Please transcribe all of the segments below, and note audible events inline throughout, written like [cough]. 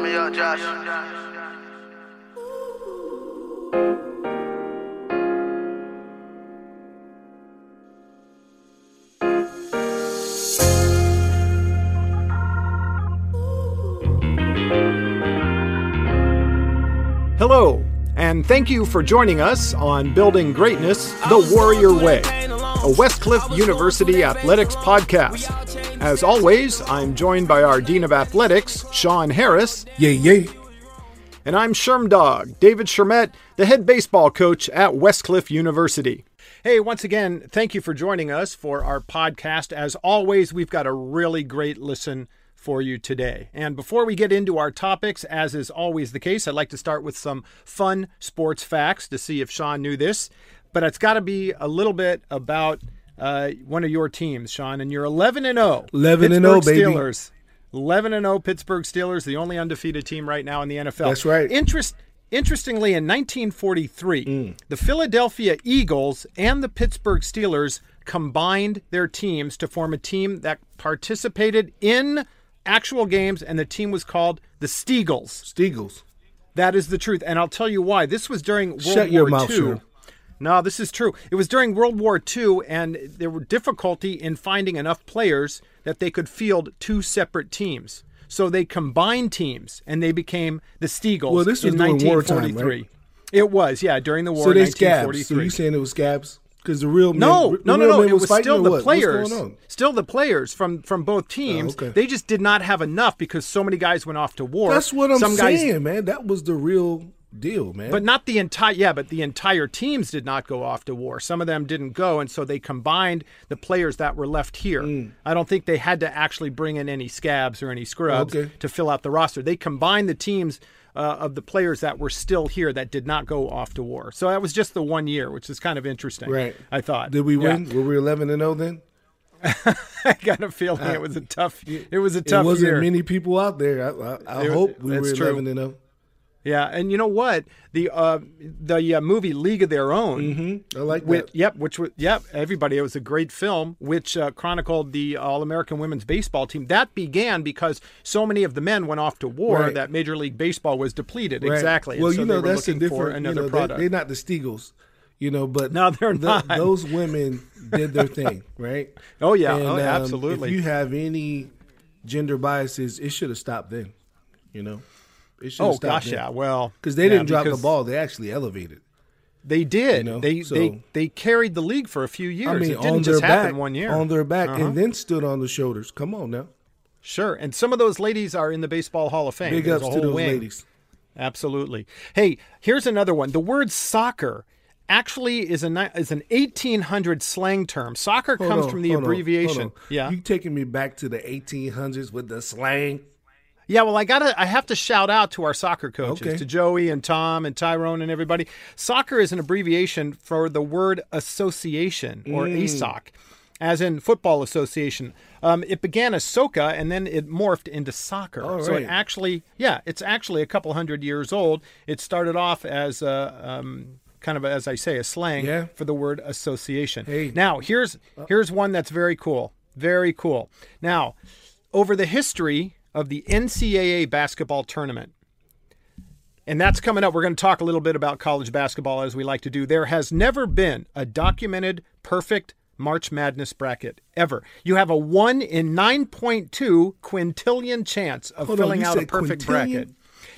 Turn me up, Josh. Hello, and thank you for joining us on Building Greatness the Warrior Way, a Westcliff University athletics podcast. As always, I'm joined by our Dean of Athletics, Sean Harris, Yay, yay. and I'm Sherm Dog, David Shermett, the head baseball coach at Westcliff University. Hey, once again, thank you for joining us for our podcast. As always, we've got a really great listen for you today. And before we get into our topics, as is always the case, I'd like to start with some fun sports facts to see if Sean knew this. But it's got to be a little bit about uh, one of your teams, Sean. And you're 11 and 0. 11 and 0, Pittsburgh baby. Steelers. 11 and 0 Pittsburgh Steelers, the only undefeated team right now in the NFL. That's right. Interest Interestingly, in 1943, Mm. the Philadelphia Eagles and the Pittsburgh Steelers combined their teams to form a team that participated in actual games, and the team was called the Steagles. Steagles. That is the truth, and I'll tell you why. This was during World Shut War your mouth, II. Sherm. No, this is true. It was during World War II, and there were difficulty in finding enough players that they could field two separate teams. So they combined teams, and they became the Steagles Well, this was in during wartime, 1943. right? It was, yeah, during the war So they scabs. So you saying it was scabs? Because the real no, men, no, no, no. It was fighting still the what? players. What's going on? Still the players from from both oh, teams. okay. They just did not have enough because so many guys went off to war. That's what I'm Some saying, guys man. That was the real deal, man. But not the entire yeah, but the entire teams did not go off to war. Some of them didn't go, and so they combined the players that were left here. Mm. I don't think they had to actually bring in any scabs or any scrubs Okay. to fill out the roster. They combined the teams uh, of the players that were still here that did not go off to war. So that was just the one year, which is kind of interesting. right. I thought. Did we Yeah. win? Were we 11 and 0 then? [laughs] I got a feeling it was a tough. It was a tough it wasn't year. many people out there. I, I, I It- hope we were true. 11 and oh. 0. Yeah, and you know what? The uh, the uh, movie League of Their Own. Mm-hmm. I like that. yep, which was yep, everybody. It was a great film, which uh, chronicled the All American Women's Baseball team. That began because so many of the men went off to war Right. that Major League Baseball was depleted. Right. Exactly. Well, so you know that's a different. another you know, product. They, are not the Steagles, you know, but No, they're the- not. Those women did their thing, [laughs] right? Oh, yeah. And, Oh, um, absolutely. If you have any gender biases, it should have stopped then. You know, it should. oh gosh, then. yeah. Well, because they yeah, didn't drop the ball; they actually elevated. They did. You know, they so- they they carried the league for a few years. I mean, it didn't on just happen back, one year. on their back, Uh-huh. and then stood on the shoulders. Come on now, Sure, and some of those ladies are in the Baseball Hall of Fame. big There's ups to those wing. ladies. Absolutely. Hey, here's another one. The word soccer actually is a is an 1800 slang term. Soccer Hold comes on, from the on, abbreviation. hold on. Yeah. you taking me back to the 1800s with the slang. Yeah, well, I got to I have to shout out to our soccer coaches, Okay. to Joey and Tom and Tyrone and everybody. Soccer is an abbreviation for the word association or Mm. ASOC. As in football association, um, it began as soca and then it morphed into soccer. All So it actually, yeah, it's actually a couple hundred years old. It started off as a um, kind of, as I say, a slang Yeah. for the word association. Hey. Now here's here's one that's very cool, very cool. Now, over the history of the NCAA basketball tournament, and that's coming up. We're going to talk a little bit about college basketball as we like to do. There has never been a documented perfect March Madness bracket ever. You have a 1 in 9.2 quintillion chance of Hold filling you out a perfect quintillion? bracket.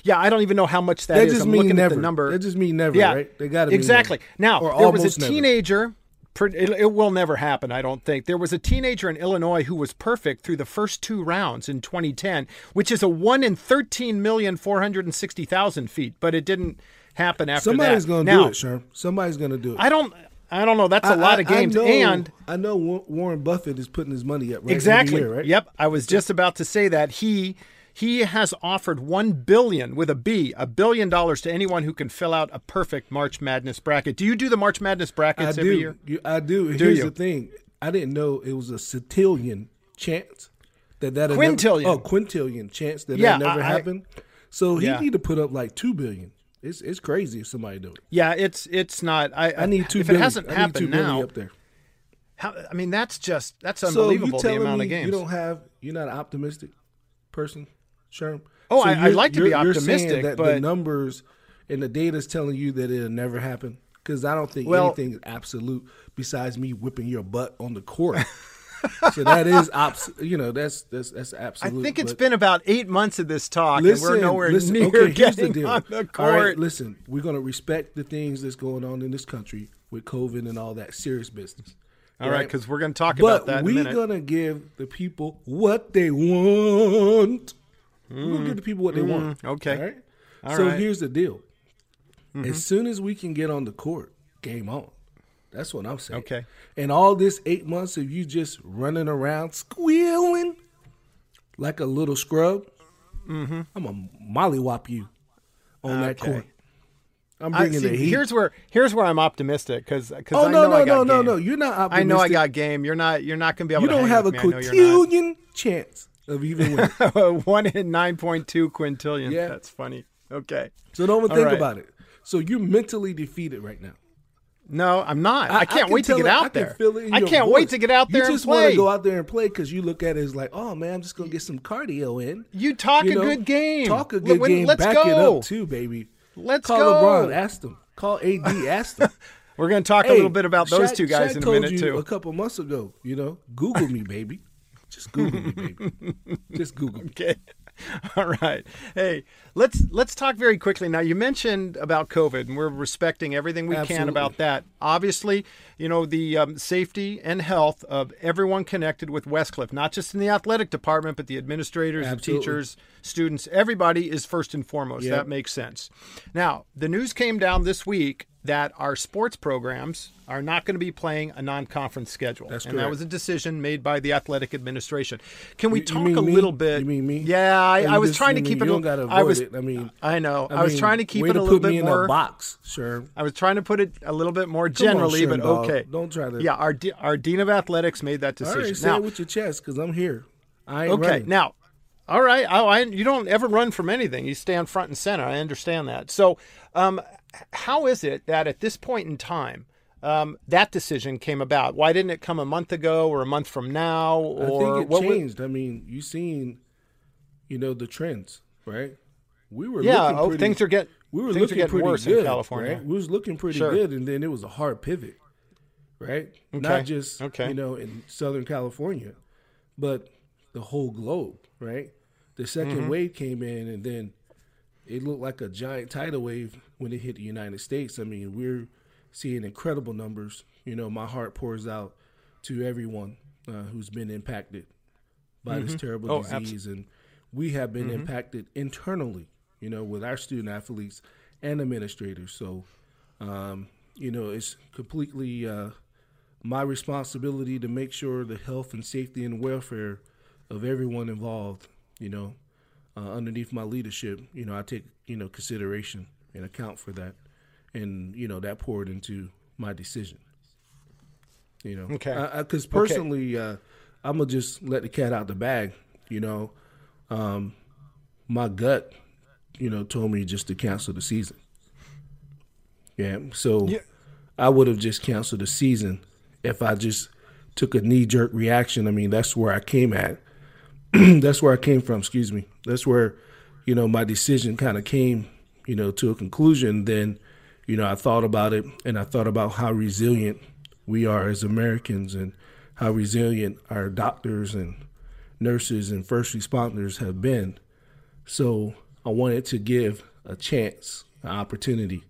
Yeah, I don't even know how much that That is. just I'm mean looking never. at the number. That just mean never, yeah, right? They gotta mean exactly. never. Now Or there was a teenager. per- It, it will never happen, I don't think. There was a teenager in Illinois who was perfect through the first two rounds in 2010, which is a one in 13,460,000 feet, but it didn't happen after that. Somebody's that. gonna now, do it, Sherm. Somebody's gonna do it. I don't. I don't know. That's a I- lot of games, I know, and I know Warren Buffett is putting his money up right exactly. year, right? Yep. I was just about to say that he he has offered one billion with a B, a billion dollars to anyone who can fill out a perfect March Madness bracket. Do you do the March Madness I brackets do. every year? You- I do. Do Here's you? the thing: I didn't know it was a centillion chance that that Quintillion. oh, quintillion chance that Yeah, that never I- I- happened. So he Yeah. need to put up like two billion. It's it's crazy if somebody do it. Yeah, it's it's not. I I need two If billion. it hasn't I happened now, up there. how, I mean that's just that's So unbelievable. you the amount me of games. you don't have you're not an optimistic person, Sherm? Oh, I, I'd like to be optimistic, that but the numbers and the data is telling you that it'll never happen. Because I don't think Well- anything is absolute besides me whipping your butt on the court. so that is, obs- you know, that's that's that's absolute. I think it's been about eight months of this talk, Listen, and we're nowhere listen, near okay, here's the on the court. right, listen, we're gonna respect the things that's going on in this country with COVID and all that serious business. All right, because we're going to talk but about that we're gonna give the people what they want. We're gonna give the people what they want. Mm, okay. All right. All so right. Mm-hmm. here's the deal. As soon as we can get on the court, game on. That's what I'm saying. Okay. And all this eight months of you just running around squealing like a little scrub, mm-hmm. I'm gonna mollywop you on that court. I'm I- bringing see, the heat. Here's where here's where I'm optimistic because because oh I no know I no got no no game. no! You're not optimistic. I know I got game. You're not. You're not going to be able You don't have a me. I quintillion chance of even. [laughs] One in nine point two quintillion. Yeah. That's funny. Okay. So don't even All think right. about it. So you're mentally defeated right now. No, I'm not. I, I can't can wait to get it- I out can there. in I can't voice. wait to get out there You just want to go out there and play because you look at it as like, oh man, I'm just gonna get some cardio in. You talk You a know, good game. Talk a good when- game. Let's Back go. it up too, baby. Let's Call go. LeBron. Ask them. Call AD. [laughs] Ask them. We're to talk a little bit about those Shaq- two guys Shaq in a told minute you too. A couple months ago, you know, Google me, baby. Just Google me, baby. [laughs] Just Google me. Okay. [laughs] All right. Hey, let's let's talk very quickly now. You mentioned about COVID, and we're respecting everything we can about that. Obviously, you know the um, safety and health of everyone connected with Westcliff, not just in the athletic department, but the administrators, the teachers, students. Everybody is first and foremost. Yep. That makes sense. Now, the news came down this week that our sports programs are not going to be playing a non-conference schedule, That's and that was a decision made by the athletic administration. Can we You- you talk mean a me? little bit? You mean me? Yeah, I, I was just- trying to keep mean it. You a- don't avoid I was. it. I mean, I know. I, was mean, trying to keep it a little put me bit in more. a box, sure. I was trying to put it a little bit more Come on, generally, but Dog. okay. Don't try to. Yeah, our our dean of athletics made that decision. right, say now, it with your chest because I'm here. I ain't okay, running. now, all right. Oh, I, you don't ever run from anything. You stand front and center. I understand that. So, um, how is it that at this point in time? Um, that decision came about. Why didn't it come a month ago or a month from now? Or I think it changed. I mean, you've seen, you know, the trends, right? We were yeah, looking oh, pretty, things are getting we were looking getting pretty worse good, in California. Right? We was looking pretty Sure. good, and then it was a hard pivot, right? Okay. Not just Okay. you know in Southern California, but the whole globe, right? The 2nd Mm-hmm. wave came in, and then it looked like a giant tidal wave when it hit the United States. I mean, we're seeing incredible numbers. You know, my heart pours out to everyone uh, who's been impacted by this terrible Oh, disease, and we have been impacted internally. You know, with our student athletes and administrators. So, um, you know, it's completely uh, my responsibility to make sure the health and safety and welfare of everyone involved. You know, uh, underneath my leadership, you know, I take you know consideration and account for that, and you know that poured into my decision. You know, Okay. Because personally, uh, I'm gonna just let the cat out the bag. You know, um, my gut, you know, told me just to cancel the season. Yeah, so Yeah. I would have just canceled the season if I just took a knee jerk reaction. I mean, that's where I came at. [clears throat] that's where I came from. Excuse me. That's where, you know, my decision kind of came, you know, to a conclusion. Then, you know, I thought about it and I thought about how resilient we are as Americans and how resilient our doctors and nurses and first responders have been. So I wanted to give a chance, an opportunity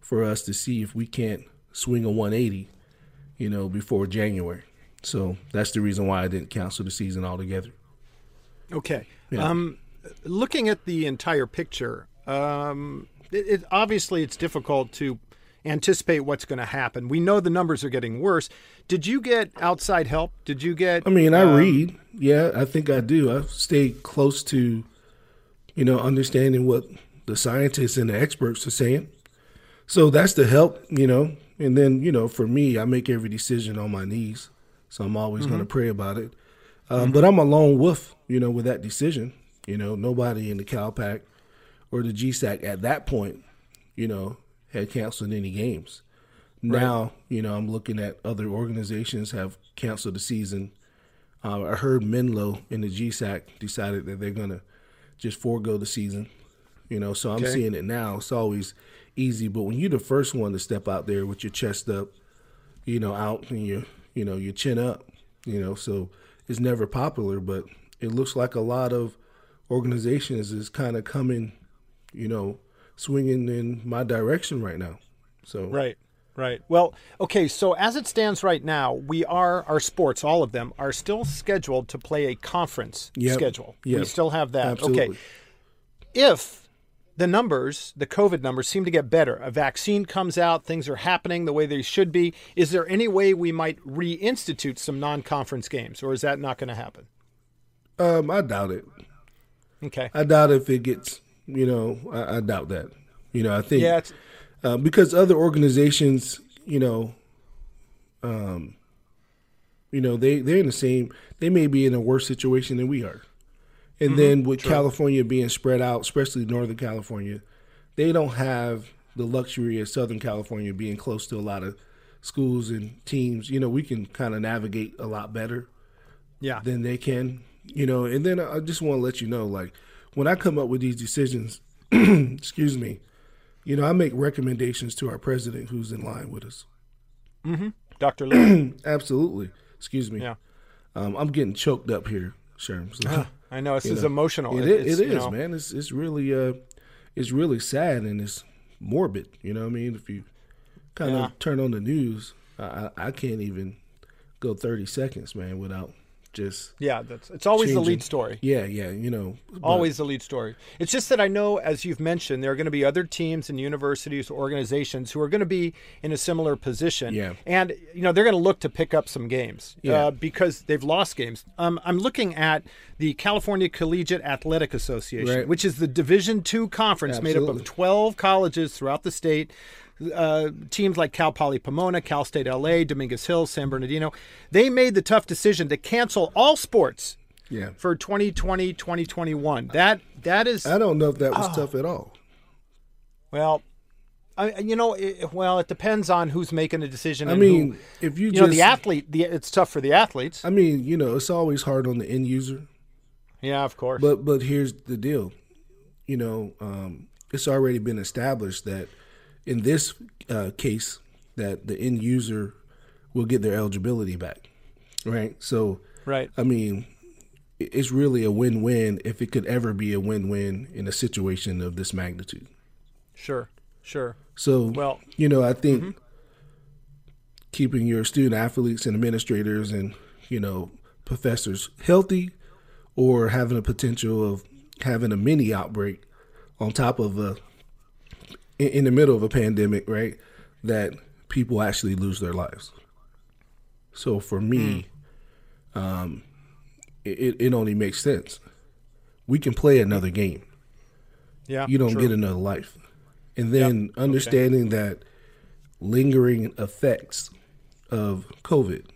for us to see if we can't swing a 180, you know, before January. So that's the reason why I didn't cancel the season altogether. Okay. Yeah. Um, looking at the entire picture, um, it, it obviously it's difficult to anticipate what's going to happen. We know the numbers are getting worse. Did you get outside help? Did you get? I mean, I um, read. Yeah, I think I do. I've stayed close to, you know, understanding what the scientists and the experts are saying. So that's the help, you know. And then, you know, for me, I make every decision on my knees. So I'm always going to pray about it. Um, But I'm a lone wolf, you know, with that decision. You know, nobody in the CalPAC or the GSAC at that point, you know, had canceled any games. Now, you know, I'm looking at other organizations have canceled the season. Uh, I heard Menlo in the GSAC decided that they're going to just forego the season. You know, so I'm Okay. seeing it now. It's always easy, but when you're the first one to step out there with your chest up, you know, out and your you know your chin up, you know, so it's never popular, but it looks like a lot of organizations is kind of coming, you know, swinging in my direction right now. So Right. Right. Well, okay, so as it stands right now, we are our sports, all of them are still scheduled to play a conference Yep. schedule. We still have that. Absolutely. Okay. If the numbers, the COVID numbers seem to get better, a vaccine comes out, things are happening the way they should be, is there any way we might reinstitute some non-conference games or is that not going to happen? Um, I doubt it. Okay. I doubt if it gets. You know, I, I doubt that. You know, I think Yeah, uh, because other organizations, you know, um, you know, they they're in the same. They may be in a worse situation than we are. And then with California being spread out, especially Northern California, they don't have the luxury of Southern California being close to a lot of schools and teams. You know, we can kind of navigate a lot better yeah. than they can. You know, and then I just want to let you know, like when I come up with these decisions, [clears throat] excuse me, you know, I make recommendations to our president who's in line with us. Dr. [clears throat] Lee. Absolutely. Excuse me. Yeah. Um, I'm getting choked up here, Sherm. So, [laughs] I know this is know, emotional. It, It's, it you know, man. It's it's really uh, it's really sad and it's morbid. You know what I mean? If you kind Yeah. of turn on the news, I, I I can't even go 30 seconds, man, without just Yeah, that's it's always the lead story. Yeah, yeah. You know, but- Always the lead story. It's just that I know, as you've mentioned, there are going to be other teams and universities, organizations who are going to be in a similar position. Yeah. And, you know, they're going to look to pick up some games Yeah. uh, because they've lost games. Um, I'm looking at the California Collegiate Athletic Association, Right. which is the Division two conference made up of 12 colleges throughout the state. Uh, teams like Cal Poly Pomona, Cal State LA, Dominguez Hills, San Bernardino, they made the tough decision to cancel all sports yeah. for 2020 2021 that that is I don't know if that was tough at all. well I, you know it, well it depends on who's making the decision I mean, who, if you, you just, know the athlete the, it's tough for the athletes I mean, you know, it's always hard on the end user. yeah of course But but here's the deal, you know, um, it's already been established that in this uh, case that the end user will get their eligibility back, right? So right I mean, it's really a win-win if it could ever be a win-win in a situation of this magnitude. sure sure So Well- you know, I think keeping your student athletes and administrators and you know professors healthy, or having a potential of having a mini outbreak on top of a in, in the middle of a pandemic, right? That people actually lose their lives. So for me, um, it, it only makes sense. We can play another game yeah you don't true. get another life. And then understanding that lingering effects of COVID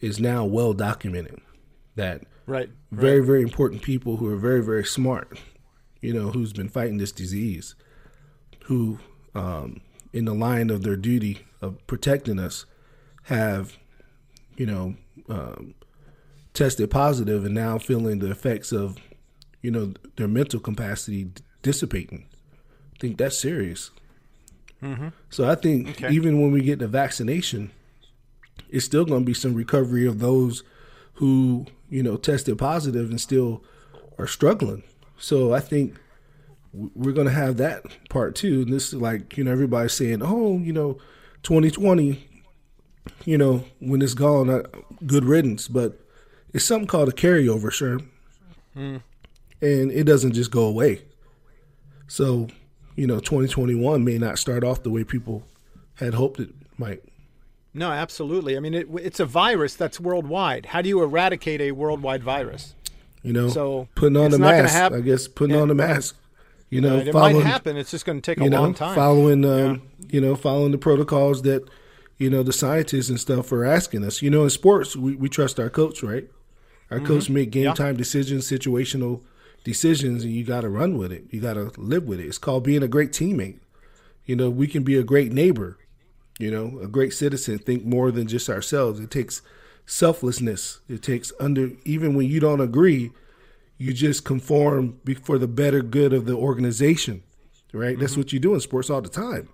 is now well documented. That right very, very important people who are very, very smart, you know, who's been fighting this disease, who, um, in the line of their duty of protecting us, have, you know, um, tested positive and now feeling the effects of, you know, their mental capacity d- dissipating. I think that's serious. So I think Okay. even when we get the vaccination, it's still going to be some recovery of those who you know tested positive and still are struggling. So I think we're going to have that part too. And this is like you know everybody's saying, oh, you know, 2020, you know, when it's gone, uh, good riddance. But it's something called a carryover, sure, and it doesn't just go away. So you know, 2021 may not start off the way people had hoped it might. no absolutely i mean it, it's a virus that's worldwide how do you eradicate a worldwide virus You know, So, putting on the mask. hap- I guess putting on the mask. You know, it following, might happen it's just going to take a you know, long time following, um, you know, following the protocols that, you know, the scientists and stuff are asking us. You know, in sports, we, we trust our coach, right? Our coach make game Mm-hmm. Yeah. time decisions, situational decisions, and you got to run with it. You got to live with it. It's called being a great teammate. You know, we can be a great neighbor. You know, a great citizen. Think more than just ourselves. It takes selflessness. It takes under even when you don't agree. You just conform for the better good of the organization, right? Mm-hmm. That's what you do in sports all the time.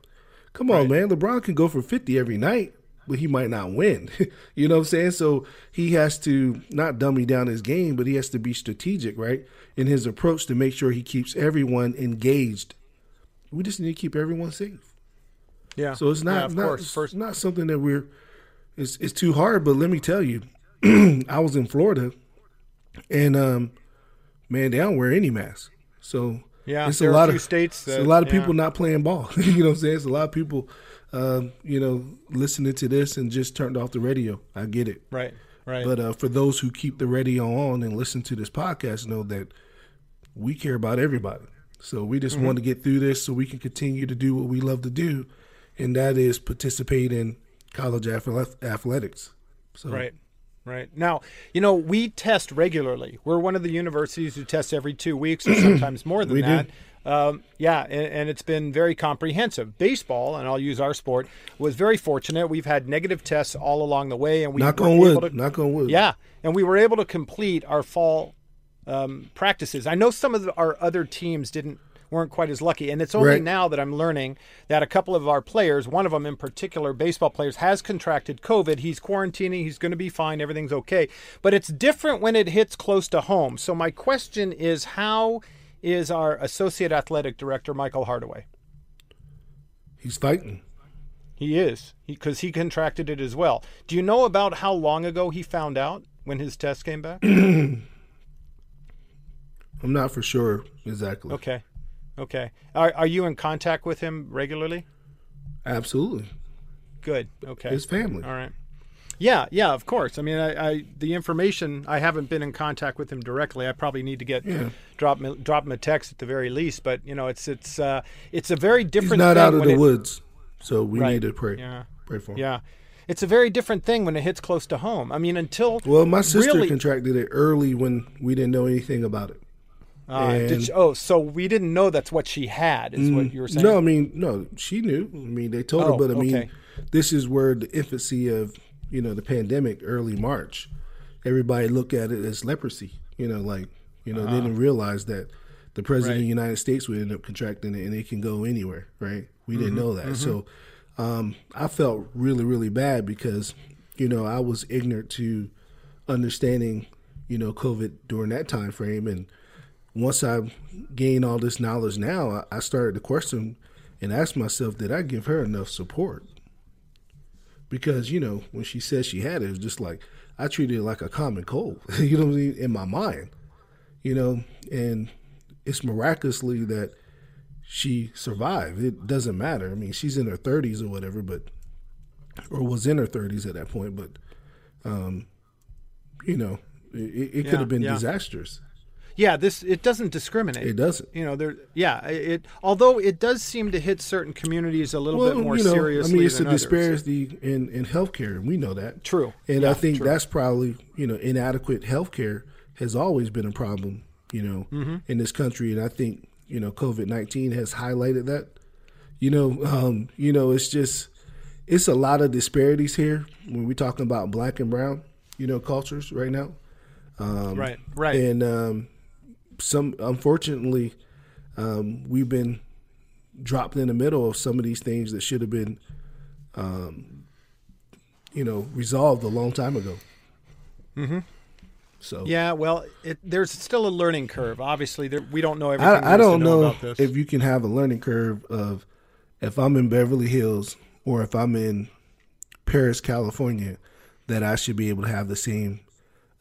Come on, right. man. LeBron can go for 50 every night, but he might not win. [laughs] you know what I'm saying? So he has to not dummy down his game, but he has to be strategic, right? In his approach to make sure he keeps everyone engaged. We just need to keep everyone safe. Yeah. So it's not, yeah, not, course. First. not something that we're, it's, it's too hard, but let me tell you, [clears throat] I was in Florida and, um, man, they don't wear any mask. So yeah, it's a lot of states. That, a lot of yeah. people not playing ball. [laughs] you know what I'm saying? It's a lot of people, uh, you know, listening to this and just turned off the radio. I get it. Right. Right. But uh, for those who keep the radio on and listen to this podcast, know that we care about everybody. So we just mm-hmm. want to get through this so we can continue to do what we love to do, and that is participate in college athletics. So, right. Right. Now, you know, we test regularly. We're one of the universities who tests every two weeks or sometimes [clears throat] more than that. Um, yeah, and, and, it's been very comprehensive. Baseball, and I'll use our sport, was very fortunate. We've had negative tests all along the way, and we knock on wood. To, knock on wood. Yeah, and we were able to complete our fall um, practices. I know some of the, our other teams didn't weren't quite as lucky. And it's only right. now that I'm learning that a couple of our players, one of them in particular, baseball players, has contracted COVID. He's quarantining. He's going to be fine. Everything's okay. But it's different when it hits close to home. So my question is how is our associate athletic director, Michael Hardaway? He's fighting. He is, because he, he, contracted it as well. Do you know about how long ago he found out when his test came back? [clears throat] I'm not for sure exactly. Okay. Okay. Are are you in contact with him regularly? Absolutely. Good. Okay. His family. All right. Yeah, yeah, of course. I mean, I, I, the information I haven't been in contact with him directly. I probably need to get yeah. drop drop him a text at the very least. But you know, it's it's uh, it's a very different. He's not out of the it, woods, so we right. need to pray. Yeah, pray for him. Yeah, it's a very different thing when it hits close to home. I mean, until well, my sister really, contracted it early when we didn't know anything about it. Uh, she, oh, so we didn't know that's what she had, is mm, what you were saying? No, I mean, no, she knew. I mean, they told oh, her, but I mean, okay. this is where the infancy of, you know, the pandemic, early March, everybody looked at it as leprosy. You know, like, you know, uh-huh. they didn't realize that the president right. of the United States would end up contracting it and it can go anywhere, right? We mm-hmm, didn't know that. Mm-hmm. So um, I felt really, really bad because, you know, I was ignorant to understanding, you know, COVID during that time frame and – once I gained all this knowledge now, I started to question and ask myself, did I give her enough support? Because, you know, when she said she had it, it was just like, I treated it like a common cold, [laughs] you know what I mean, in my mind, you know, and it's miraculously that she survived. It doesn't matter. I mean, she's in her 30s or whatever, but, or was in her 30s at that point, but, um, you know, it, it yeah, could have been yeah. disastrous. Yeah, this it doesn't discriminate. It doesn't. You know, there. Yeah, it. Although it does seem to hit certain communities a little well, bit more you know, seriously. I mean, it's a disparity in in healthcare. We know that. True. And yeah, I think true. that's probably you know inadequate healthcare has always been a problem. You know, mm-hmm. in this country, and I think you know COVID nineteen has highlighted that. You know, um, you know, it's just it's a lot of disparities here when we're talking about black and brown, you know, cultures right now. Um, right, right. And um, some unfortunately um, we've been dropped in the middle of some of these things that should have been um, you know resolved a long time ago. Mm-hmm. so yeah well it, there's still a learning curve. Obviously there, we don't know everything I, I don't know, know if you can have a learning curve of if i'm in beverly hills or if i'm in Perris california that i should be able to have the same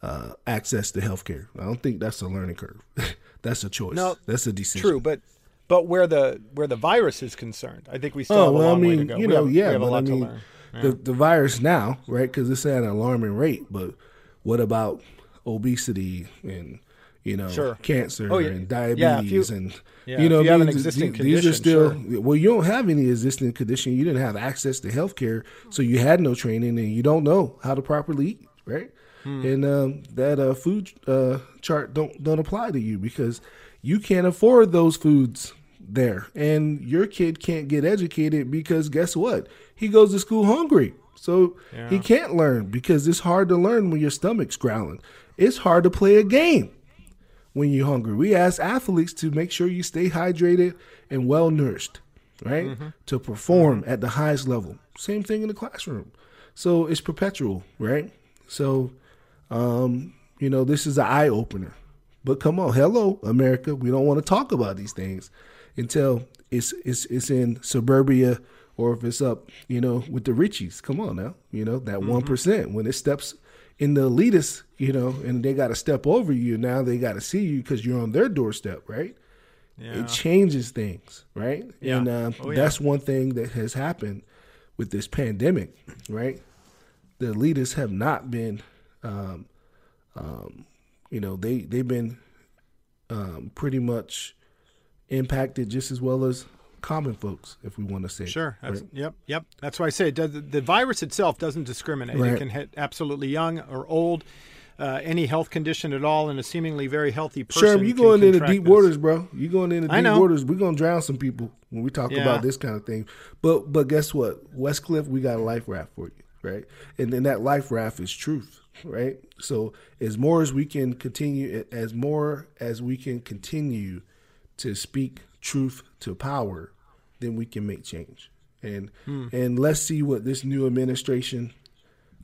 uh, access to healthcare. I don't think that's a learning curve. [laughs] that's a choice. No, that's a decision. True, but but where the where the virus is concerned, I think we still oh, have a well, long I mean, way to go. You we know, have, yeah, but I mean, yeah. the the virus now, right? Because it's at an alarming rate. But what about obesity and you know sure. cancer oh, yeah. and diabetes yeah, you, and yeah, you know you have these, existing these, these are still sure. well you don't have any existing condition you didn't have access to health care so you had no training and you don't know how to properly eat right Hmm. and um, that uh, food uh, chart don't don't apply to you because you can't afford those foods there, and your kid can't get educated because guess what? He goes to school hungry, so yeah. he can't learn because it's hard to learn when your stomach's growling. It's hard to play a game when you're hungry. We ask athletes to make sure you stay hydrated and well nourished, right? Mm-hmm. To perform at the highest level. Same thing in the classroom. So it's perpetual, right? So, um, you know, this is an eye opener. But come on, hello, America. We don't want to talk about these things until it's it's it's in suburbia or if it's up, you know, with the Richies. Come on now, you know that one mm-hmm. when it steps in the elitists, you know, and they got to step over you. Now they got to see you because you're on their doorstep, right? Yeah. It changes things, right? Yeah. And uh, oh, yeah. that's one thing that has happened with this pandemic, right? The elitists have not been, um, um, you know, they they've been um, pretty much impacted just as well as common folks, if we want to say. Sure. Right? Yep. Yep. That's why I say the, the virus itself doesn't discriminate. Right. It can hit absolutely young or old. Uh, any health condition at all, and a seemingly very healthy person. Sure, you going into deep this. waters, bro. You going into deep waters. We're gonna drown some people when we talk yeah. about this kind of thing. But but guess what? Westcliff, we got a life raft for you, right? And then that life raft is truth, right? So as more as we can continue, as more as we can continue to speak truth to power, then we can make change. And hmm. and let's see what this new administration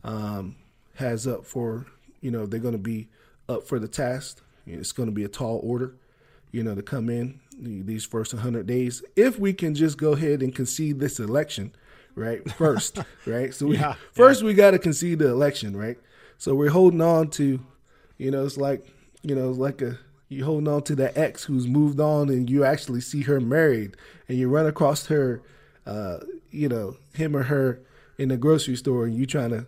um, has up for. You know, they're going to be up for the task. It's going to be a tall order. You know, to come in these first 100 days. If we can just go ahead and concede this election, right? First, [laughs] right? So we, yeah, first yeah. we got to concede the election, right? So we're holding on to, you know, it's like, you know, it's like a you holding on to that ex who's moved on and you actually see her married and you run across her uh, you know him or her in the grocery store and you trying to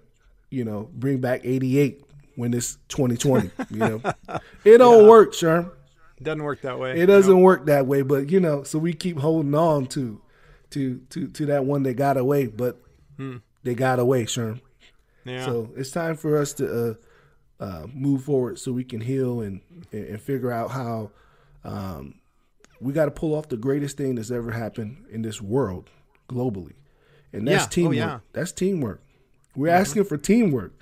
you know bring back 88 when it's 2020 you know [laughs] it don't yeah. work sherm doesn't work that way it doesn't work that way but you know so we keep holding on to to to to that one that got away but hmm. they got away sherm yeah. so it's time for us to uh, uh, move forward so we can heal and and, figure out how um, we got to pull off the greatest thing that's ever happened in this world globally, and that's yeah. Teamwork. Oh, yeah. That's teamwork. We're mm-hmm. asking for teamwork,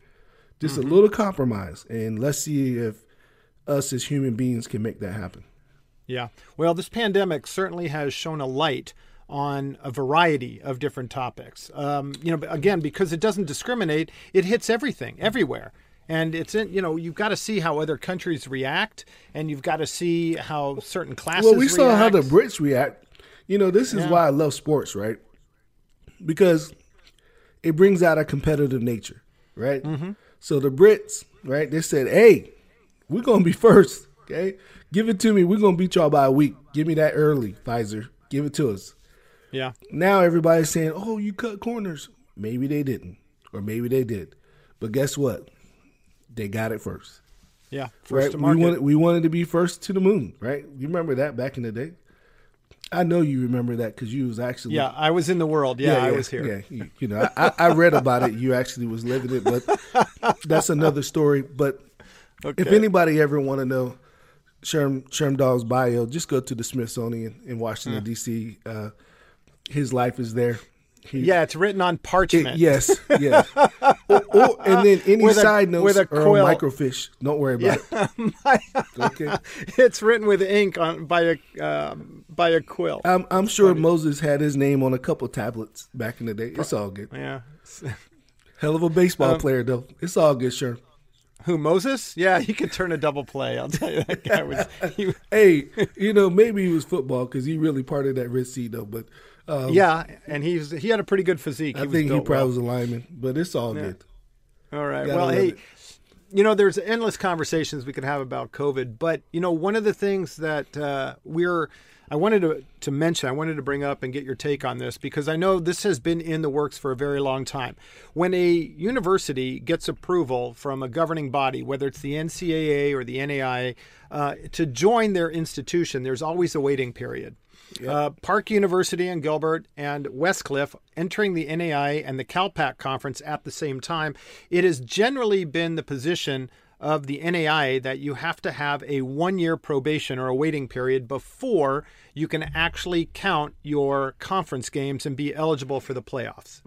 just mm-hmm. a little compromise, and let's see if us as human beings can make that happen. Yeah. Well, this pandemic certainly has shown a light on a variety of different topics. Um, you know, again, because it doesn't discriminate, it hits everything, everywhere. And it's in you know you've got to see how other countries react and you've got to see how certain classes well we saw how the brits react. You know this is yeah. why i love sports right? Because it brings out a competitive nature right? Mm-hmm. so the brits right they said hey we're gonna be first okay? Give it to me. We're gonna beat y'all by a week. Give me that early pfizer. Give it to us yeah now everybody's saying oh you cut corners maybe they didn't or maybe they did but guess what they got it first. Yeah, first right. we wanted we wanted to be first to the moon, right? You remember that back in the day? I know you remember that because you was actually yeah I was in the world yeah, yeah I was here yeah you, you know I, I, read about it you actually was living it but that's another story but okay. if anybody ever want to know Sherm Sherm Dog's bio just go to the Smithsonian in Washington D.C. Uh, his life is there he, yeah, it's written on parchment. It, yes, yes. [laughs] or, or, and then any with side a, notes with a quill. microfiche. Don't worry about yeah. it. [laughs] okay. [laughs] It's written with ink on by a uh, by a quill. I'm, I'm sure funny. Moses had his name on a couple tablets back in the day. It's all good. Yeah. Hell of a baseball um, player though. It's all good, sure. Who Moses? Yeah, he could turn a double play. I'll tell you that guy was. He, hey, you know maybe he was football because he really part of that Red Sea though, but. Um, yeah, and he's he had a pretty good physique. I he think he probably well. was a lineman, but it's all yeah. good. All right. Well, hey, it. you know, there's endless conversations we could have about COVID, but you know, one of the things that uh, we're I wanted to, to mention, I wanted to bring up and get your take on this because I know this has been in the works for a very long time. When a university gets approval from a governing body, whether it's the NCAA or the NAIA, uh, to join their institution, there's always a waiting period. Yep. Uh, Park University in Gilbert and Westcliff entering the NAI and the CalPAC conference at the same time. It has generally been the position of the NAI that you have to have a one year probation or a waiting period before you can actually count your conference games and be eligible for the playoffs.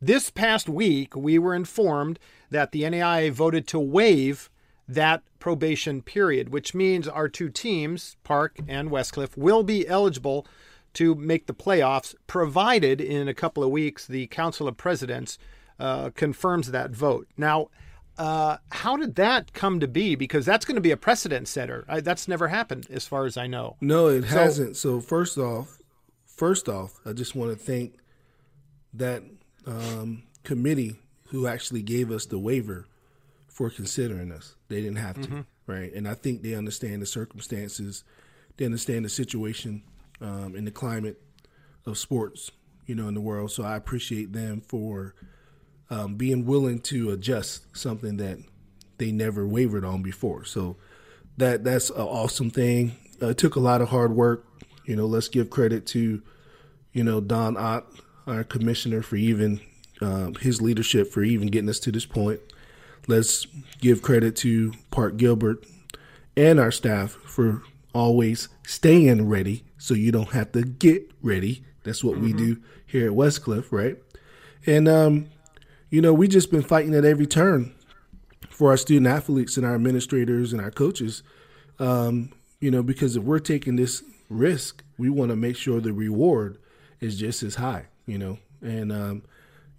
This past week, we were informed that the NAI voted to waive that probation period, which means our two teams, Park and Westcliff, will be eligible to make the playoffs, provided in a couple of weeks the Council of Presidents uh, confirms that vote. Now, uh, how did that come to be? Because that's going to be a precedent setter. I, that's never happened, as far as I know. No, it so, hasn't. So first off, first off, I just want to thank that um, committee who actually gave us the waiver for considering us. They didn't have to, mm-hmm. right? And I think they understand the circumstances, they understand the situation um, and the climate of sports, you know, in the world. So I appreciate them for um, being willing to adjust something that they never wavered on before. So that that's an awesome thing. Uh, it took a lot of hard work. You know, let's give credit to, you know, Don Ott, our commissioner, for even um, his leadership for even getting us to this point. Let's give credit to Park Gilbert and our staff for always staying ready so you don't have to get ready. That's what mm-hmm. we do here at Westcliff, right? And um, you know, we just been fighting at every turn for our student athletes and our administrators and our coaches. Um, you know, because if we're taking this risk, we want to make sure the reward is just as high. You know, and um,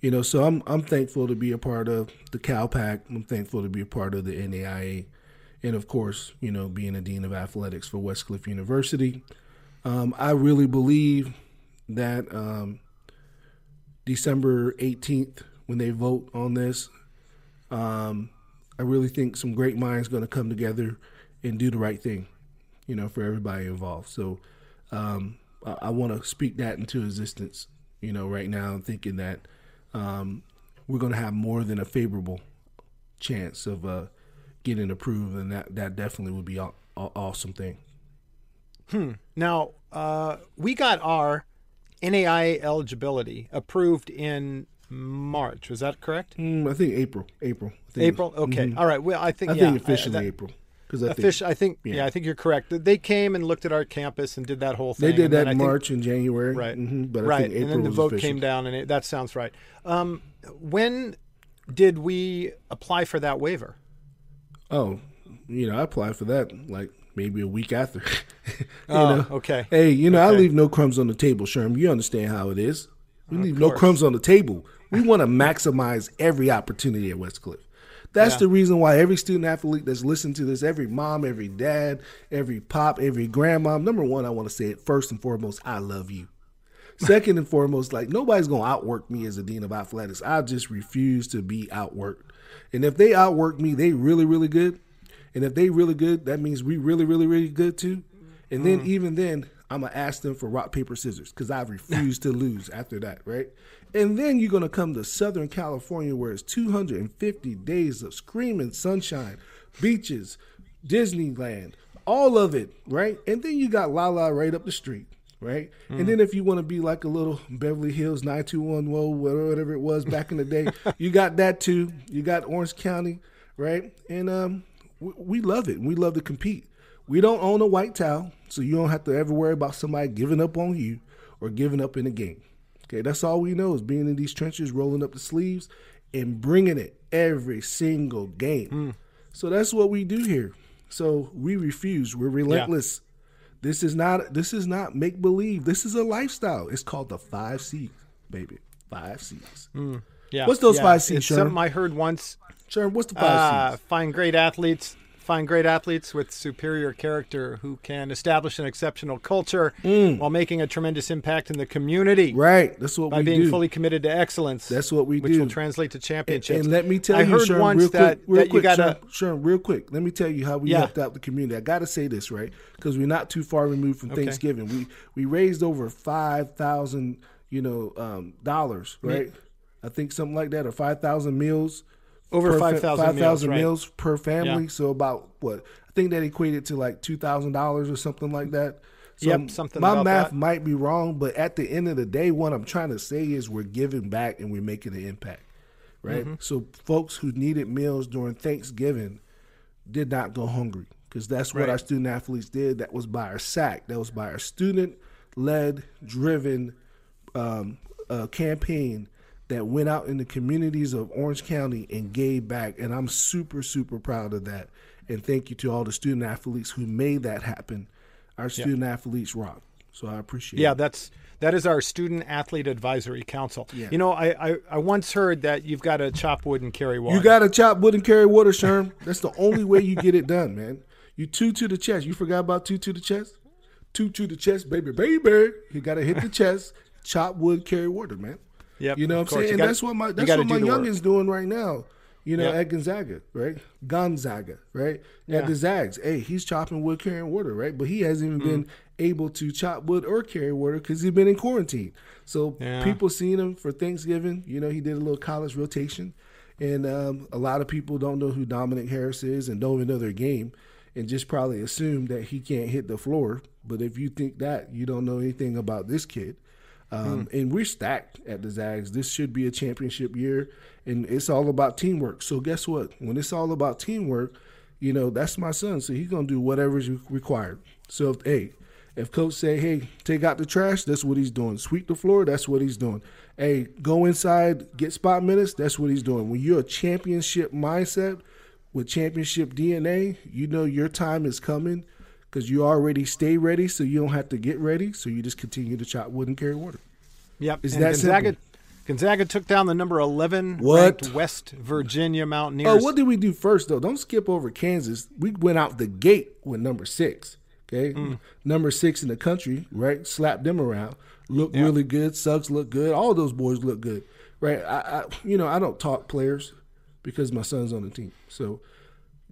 you know, so I'm I'm thankful to be a part of the CalPAC. I'm thankful to be a part of the NAIA, and of course, you know, being a dean of athletics for Westcliff University. Um, I really believe that um, December 18th when they vote on this. Um, I really think some great minds going to come together and do the right thing, you know, for everybody involved. So um, I, I want to speak that into existence, you know, right now. Thinking that um, we're going to have more than a favorable chance of uh, getting approved, and that that definitely would be an awesome thing. Hmm. Now uh, we got our NAI eligibility approved in March. Was that correct? Mm, I think April. April. Think April. Okay. Mm-hmm. All right. Well, I think. I yeah, think officially I, that, April. Because I, think, I think yeah. yeah. I think you're correct. They came and looked at our campus and did that whole thing. They did that in March think, and January, right? Mm-hmm, but right, and then the vote official. came down, and it, that sounds right. Um, when did we apply for that waiver? Oh, you know, I applied for that like maybe a week after. [laughs] oh, know? okay. Hey, you know, okay. I leave no crumbs on the table, Sherm. You understand how it is. We leave no crumbs on the table. We want to maximize every opportunity at Westcliff. That's yeah. the reason why every student athlete that's listening to this, every mom, every dad, every pop, every grandma, number one, I want to say it first and foremost, I love you. [laughs] Second and foremost, like nobody's gonna outwork me as a dean of athletics. I just refuse to be outworked. And if they outwork me, they really, really good. And if they really good, that means we really, really, really good too. And then mm. even then, I'm gonna ask them for rock paper scissors because I refuse to lose after that, right? And then you're gonna come to Southern California where it's 250 days of screaming sunshine, beaches, Disneyland, all of it, right? And then you got Lala right up the street, right? Mm. And then if you want to be like a little Beverly Hills 921, whatever it was back in the day, [laughs] you got that too. You got Orange County, right? And um, we, we love it. We love to compete. We don't own a white towel, so you don't have to ever worry about somebody giving up on you or giving up in the game. Okay, that's all we know is being in these trenches, rolling up the sleeves, and bringing it every single game. Mm. So that's what we do here. So we refuse. We're relentless. Yeah. This is not this is not make believe. This is a lifestyle. It's called the five C's, baby. Five C's. Mm. Yeah. What's those yeah. five C's? It's something I heard once. Sure. What's the five uh, C's? Find great athletes, find great athletes with superior character who can establish an exceptional culture mm. while making a tremendous impact in the community. Right. That's what we do by we being do. fully committed to excellence. That's what we which do. Which will translate to championships. And, and let me tell I you, heard Sherm, once real that, quick, real that quick, you gotta, Sherm, Sherm, real quick. Let me tell you how we yeah. helped out the community. I got to say this right because we're not too far removed from okay. Thanksgiving. We we raised over five thousand, you know, um, dollars. Right. I think something like that, or five thousand meals over five thousand meals, right. meals, per family. Yeah. So about what I think that equated to like two thousand dollars or something like that. So yep, something. Like that. My math that. might be wrong, but at the end of the day, what I'm trying to say is we're giving back and we're making an impact, right? Mm-hmm. So folks who needed meals during Thanksgiving did not go hungry because that's what right. our student athletes did. That was by our SAC. That was by our student led, driven um, uh, campaign that went out in the communities of Orange County and gave back. And I'm super, super proud of that. And thank you to all the student athletes who made that happen. Our student athletes rock. So I appreciate Yeah, it. that's that is our student athlete advisory council. Yeah. You know, I, I I once heard that you've got to chop wood and carry water. You got to chop wood and carry water, Sherm. [laughs] That's the only way you get it done, man. You two to the chest. You forgot about two to the chest? Two to the chest, baby, baby. You got to hit the chest, chop wood, carry water, man. Yep, You know what I'm course. saying? Gotta- that's what my that's what my do work. youngin's doing right now. You know, Yep. at Gonzaga, right? Gonzaga, right? Yeah. At the Zags. Hey, he's chopping wood, carrying water, right? But he hasn't even Mm-hmm. been able to chop wood or carry water because he's been in quarantine. So Yeah. people seen him for Thanksgiving. You know, he did a little college rotation. And um, a lot of people don't know who Dominick Harris is and don't even know their game and just probably assume that he can't hit the floor. But if you think that, you don't know anything about this kid. Um, And we're stacked at the Zags. This should be a championship year, and it's all about teamwork. So guess what? When it's all about teamwork, you know that's my son. So he's gonna do whatever's required. So if hey, if coach say hey, take out the trash, that's what he's doing. Sweep the floor, that's what he's doing. Hey, go inside, get spot minutes, that's what he's doing. When you're a championship mindset with championship DNA, you know your time is coming because you already stay ready, so you don't have to get ready. So you just continue to chop wood and carry water. Yep. Is and that Gonzaga, simple. Gonzaga took down the number 11 What? ranked West Virginia Mountaineers. Oh, what did we do first though? Don't skip over Kansas. We went out the gate with number six. Okay, Mm. number six in the country, right? Slapped them around. Looked really good. Suggs looked good. All those boys look good, right? I, I, you know, I don't talk players because my son's on the team, so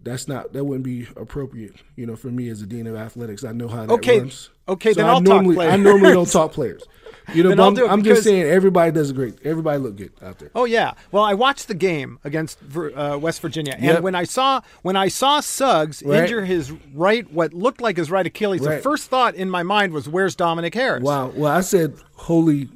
that's not that wouldn't be appropriate, you know, for me as a dean of athletics. I know how that Okay, runs. okay, So then I I'll talk normally, I normally don't [laughs] talk players. You know, Then but I'll I'm, I'm because- just saying everybody does a great. Everybody look good out there. Oh yeah. Well, I watched the game against uh, West Virginia, and Yep. when I saw when I saw Suggs Right. injure his right, what looked like his right Achilles, the first thought in my mind was, "Where's Dominick Harris?" Wow. Well, I said, holy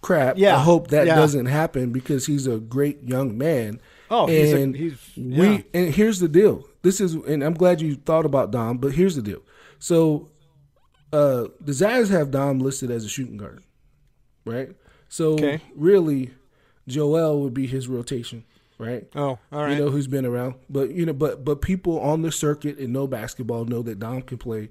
crap. Yeah, I hope that yeah. doesn't happen because he's a great young man. Oh, he's a- and he's- we yeah. and here's the deal. This is and I'm glad you thought about Dom, but here's the deal. So uh the Zags have Dom listed as a shooting guard. Right? So Okay. really Joel would be his rotation, right? Oh, all right. You know who's been around, but you know, but but people on the circuit and know basketball know that Dom can play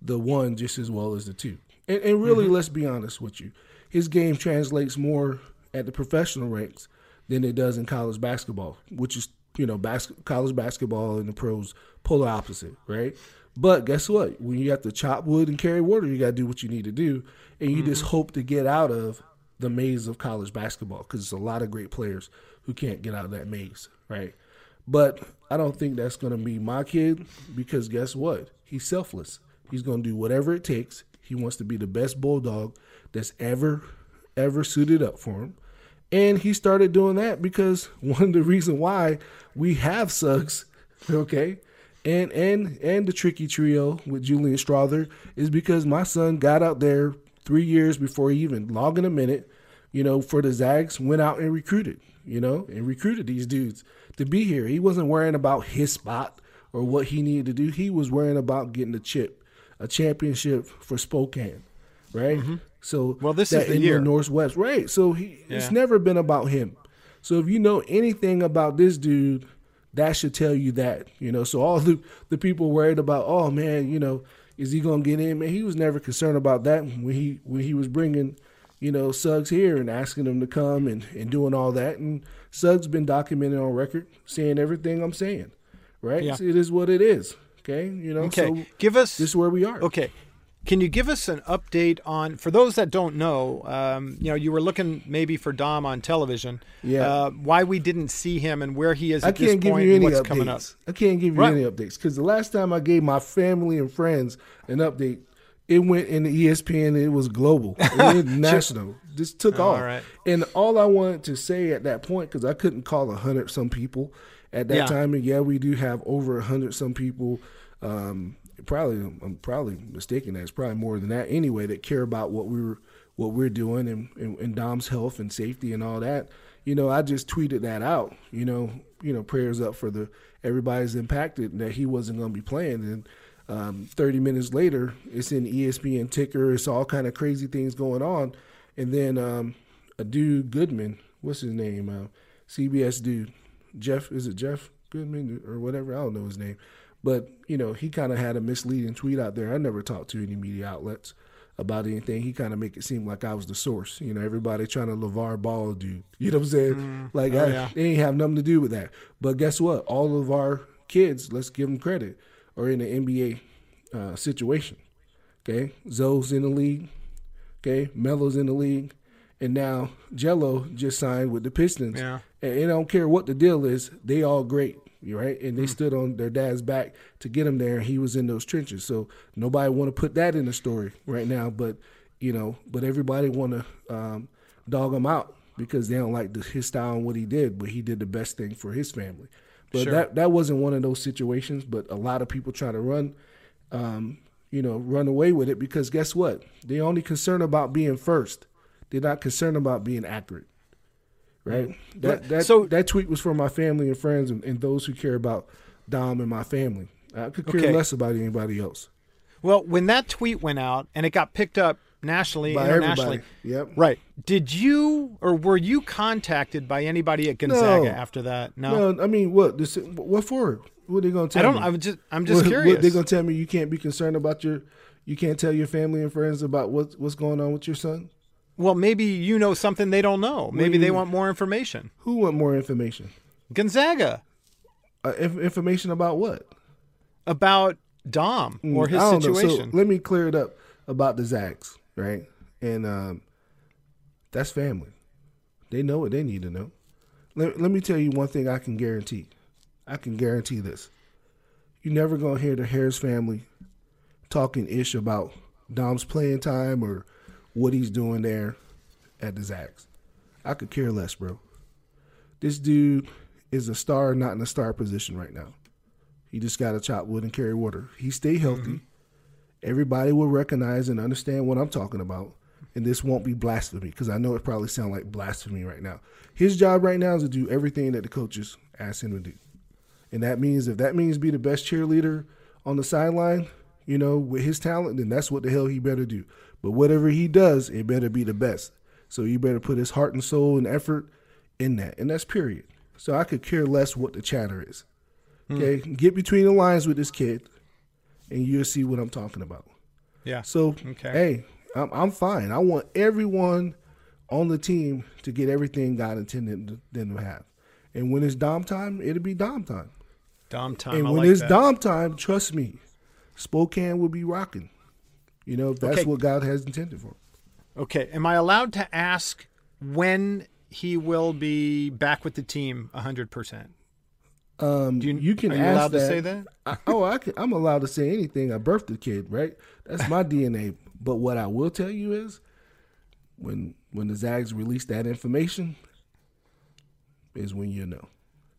the one just as well as the two. And, and really, Mm-hmm. let's be honest with you, his game translates more at the professional ranks than it does in college basketball, which is you know, bas- college basketball and the pros polar opposite, right? But guess what? When you have to chop wood and carry water, you got to do what you need to do, and you just mm-hmm. hope to get out of the maze of college basketball because there's a lot of great players who can't get out of that maze, right? But I don't think that's going to be my kid because guess what? He's selfless. He's going to do whatever it takes. He wants to be the best bulldog that's ever, ever suited up for him. And he started doing that because [laughs] one of the reason why we have Suggs, okay, and and and the tricky trio with Julian Strawther is because my son got out there three years before he even logging a minute, you know, for the Zags, went out and recruited, you know, and recruited these dudes to be here. He wasn't worrying about his spot or what he needed to do. He was worrying about getting a chip, a championship for Spokane, right? Mm-hmm. So. Well, this is the year. Northwest, right? So he it's never been about him. So if you know anything about this dude, that should tell you that, you know. So all the the people worried about, oh man, you know, is he gonna get in? Man, he was never concerned about that when he when he was bringing, you know, Suggs here and asking him to come and and doing all that. And Suggs been documented on record saying everything I'm saying, right? Yeah. So it is what it is. Okay, you know. Okay, So give us this is where we are. Okay. Can you give us an update on, for those that don't know, um, you know, you were looking maybe for Dom on television. Yeah. Uh, why we didn't see him and where he is I at can't give point you any what's updates. coming up. I can't give you Right. any updates because the last time I gave my family and friends an update, it went in the ESPN. It was global, it [laughs] went national. Just took All off. right. And all I wanted to say at that point, because I couldn't call a hundred some people at that Yeah. time, and yeah, we do have over a hundred some people. Um, probably, I'm probably mistaken. That it's probably more than that anyway. That care about what we were, what we're doing, and, and, and Dom's health and safety and all that. You know, I just tweeted that out. You know, you know, prayers up for the everybody's impacted that he wasn't going to be playing. And um, 30 minutes later, it's in ESPN ticker. It's all kind of crazy things going on. And then um, a dude Goodman, what's his name? Uh, CBS dude, Jeff. Is it Jeff Goodman or whatever? I don't know his name. But you know, he kind of had a misleading tweet out there. I never talked to any media outlets about anything. He kind of make it seem like I was the source. You know, everybody trying to LeVar Ball dude. [laughs] You know what I'm saying? Mm. Like Oh, I, yeah. they ain't have nothing to do with that. But guess what? All of our kids, let's give them credit, are in an NBA uh, situation. Okay, Zo's in the league. Okay, Melo's in the league, and now Gelo just signed with the Pistons. Yeah. And it don't care what the deal is, they all great, right? And they Hmm. stood on their dad's back to get him there. And he was in those trenches, so nobody want to put that in the story right now. But you know, but everybody want to um, dog him out because they don't like the, his style and what he did. But he did the best thing for his family. But Sure. that that wasn't one of those situations. But a lot of people try to run um, you know, run away with it because guess what? They're only concerned about being first. They're not concerned about being accurate. Right? Mm-hmm. That that So- that tweet was for my family and friends and, and those who care about Dom and my family. I could care Okay. less about anybody else. Well, when that tweet went out and it got picked up nationally, By internationally, everybody. Yep. right? Did you or were you contacted by anybody at Gonzaga No. after that? No, No, I mean what? This, what for? What are they gonna tell I don't. me? I'm just. I'm [laughs] just what, curious. What, they gonna tell me you can't be concerned about your you can't tell your family and friends about what's what's going on with your son? Well, maybe you know something they don't know. Maybe they want more information. Who want more information? Gonzaga Uh, inf- information about what? about Dom or his Mm, don't know. situation. So let me clear it up about the Zags, right? And um, that's family. They know what they need to know. Let, let me tell you one thing I can guarantee. I can guarantee this. You're never going to hear the Harris family talking ish about Dom's playing time or what he's doing there at the Zags. I could care less, bro. This dude is a star, not in a star position right now. He just got to chop wood and carry water. He stay mm-hmm. healthy. Everybody will recognize and understand what I'm talking about. And this won't be blasphemy because I know it probably sounds like blasphemy right now. His job right now is to do everything that the coaches ask him to do. And that means if that means be the best cheerleader on the sideline, you know, with his talent, then that's what the hell he better do. But whatever he does, it better be the best. So you better put his heart and soul and effort in that. And that's period. So I could care less what the chatter is. Hmm. Okay, get between the lines with this kid, and you'll see what I'm talking about. yeah. So, Okay. hey, I'm, I'm fine. I want everyone on the team to get everything God intended them to have. And when it's Dom time, it'll be Dom time. Dom time. and I when like it's that. Dom time, trust me, Spokane will be rocking. You know, that's Okay. what God has intended for. Okay. Am I allowed to ask when he will be back with the team 100%? Um, you, you, can are you ask allowed that. to say that? I, oh, I can, I'm allowed to say anything. I birthed the kid, right? That's my [laughs] DNA. But what I will tell you is, when when the Zags release that information, is when you know.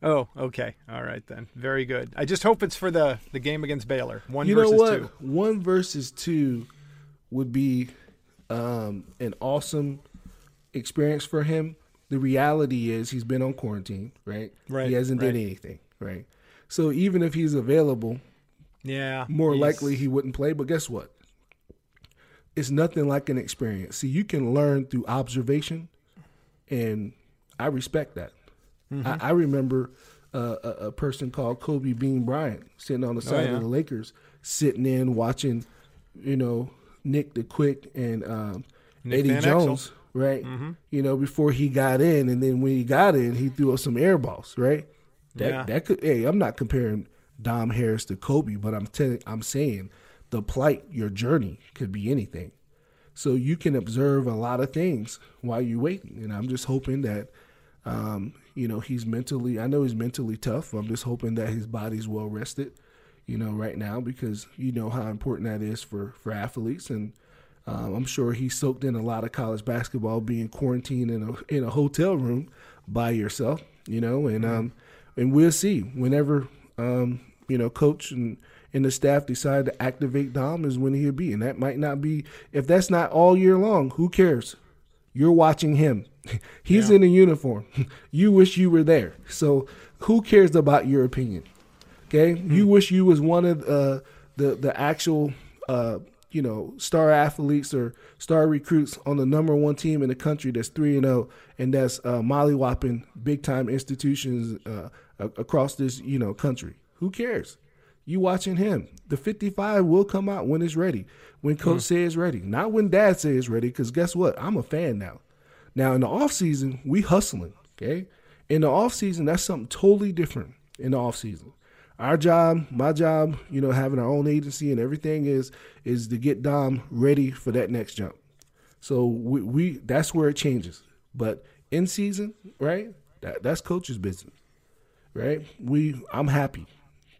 Oh, okay. All right then. Very good. I just hope it's for the the game against Baylor. One you know versus what? two. One versus two would be um, an awesome experience for him. The reality is he's been on quarantine, right? Right, He hasn't done right. anything, right? So even if he's available, Yeah. more he's- likely he wouldn't play. But guess what? It's nothing like an experience. See, you can learn through observation, and I respect that. Mm-hmm. I, I remember uh, a, a person called Kobe Bean Bryant sitting on the side Oh, yeah. of the Lakers, sitting in watching, you know, Nick the Quick and um, Eddie Van. Jones, right? You know, before he got in, and then when he got in, he threw up some air balls, right? That Yeah. that could. Hey, I'm not comparing Dom Harris to Kobe, but I'm telling, I'm saying the plight, your journey could be anything. So you can observe a lot of things while you're waiting, and I'm just hoping that, um, you know, he's mentally. I know he's mentally tough. I'm just hoping that his body's well rested, you know, right now because you know how important that is for for athletes, and um, I'm sure he soaked in a lot of college basketball, being quarantined in a in a hotel room by yourself, you know, and um, and we'll see whenever um, you know, coach and and the staff decide to activate Dom is when he'll be, and that might not be if that's not all year long. Who cares? You're watching him. [laughs] He's in a uniform. [laughs] You wish you were there. So who cares about your opinion? Okay, you wish you was one of uh, the the actual uh, you know star athletes or star recruits on the number one team in the country that's three and zero and that's uh, mollywhopping big time institutions uh, across this you know country. Who cares? You watching him. The 55 will come out when it's ready. When coach mm. says ready. Not when dad says ready, because guess what? I'm a fan now. Now in the off season, we hustling. Okay. In the off season, that's something totally different in the off season. Our job, my job, you know, having our own agency and everything is is to get Dom ready for that next jump. So we, we that's where it changes. But in season, right? That that's coach's business. Right? We I'm happy.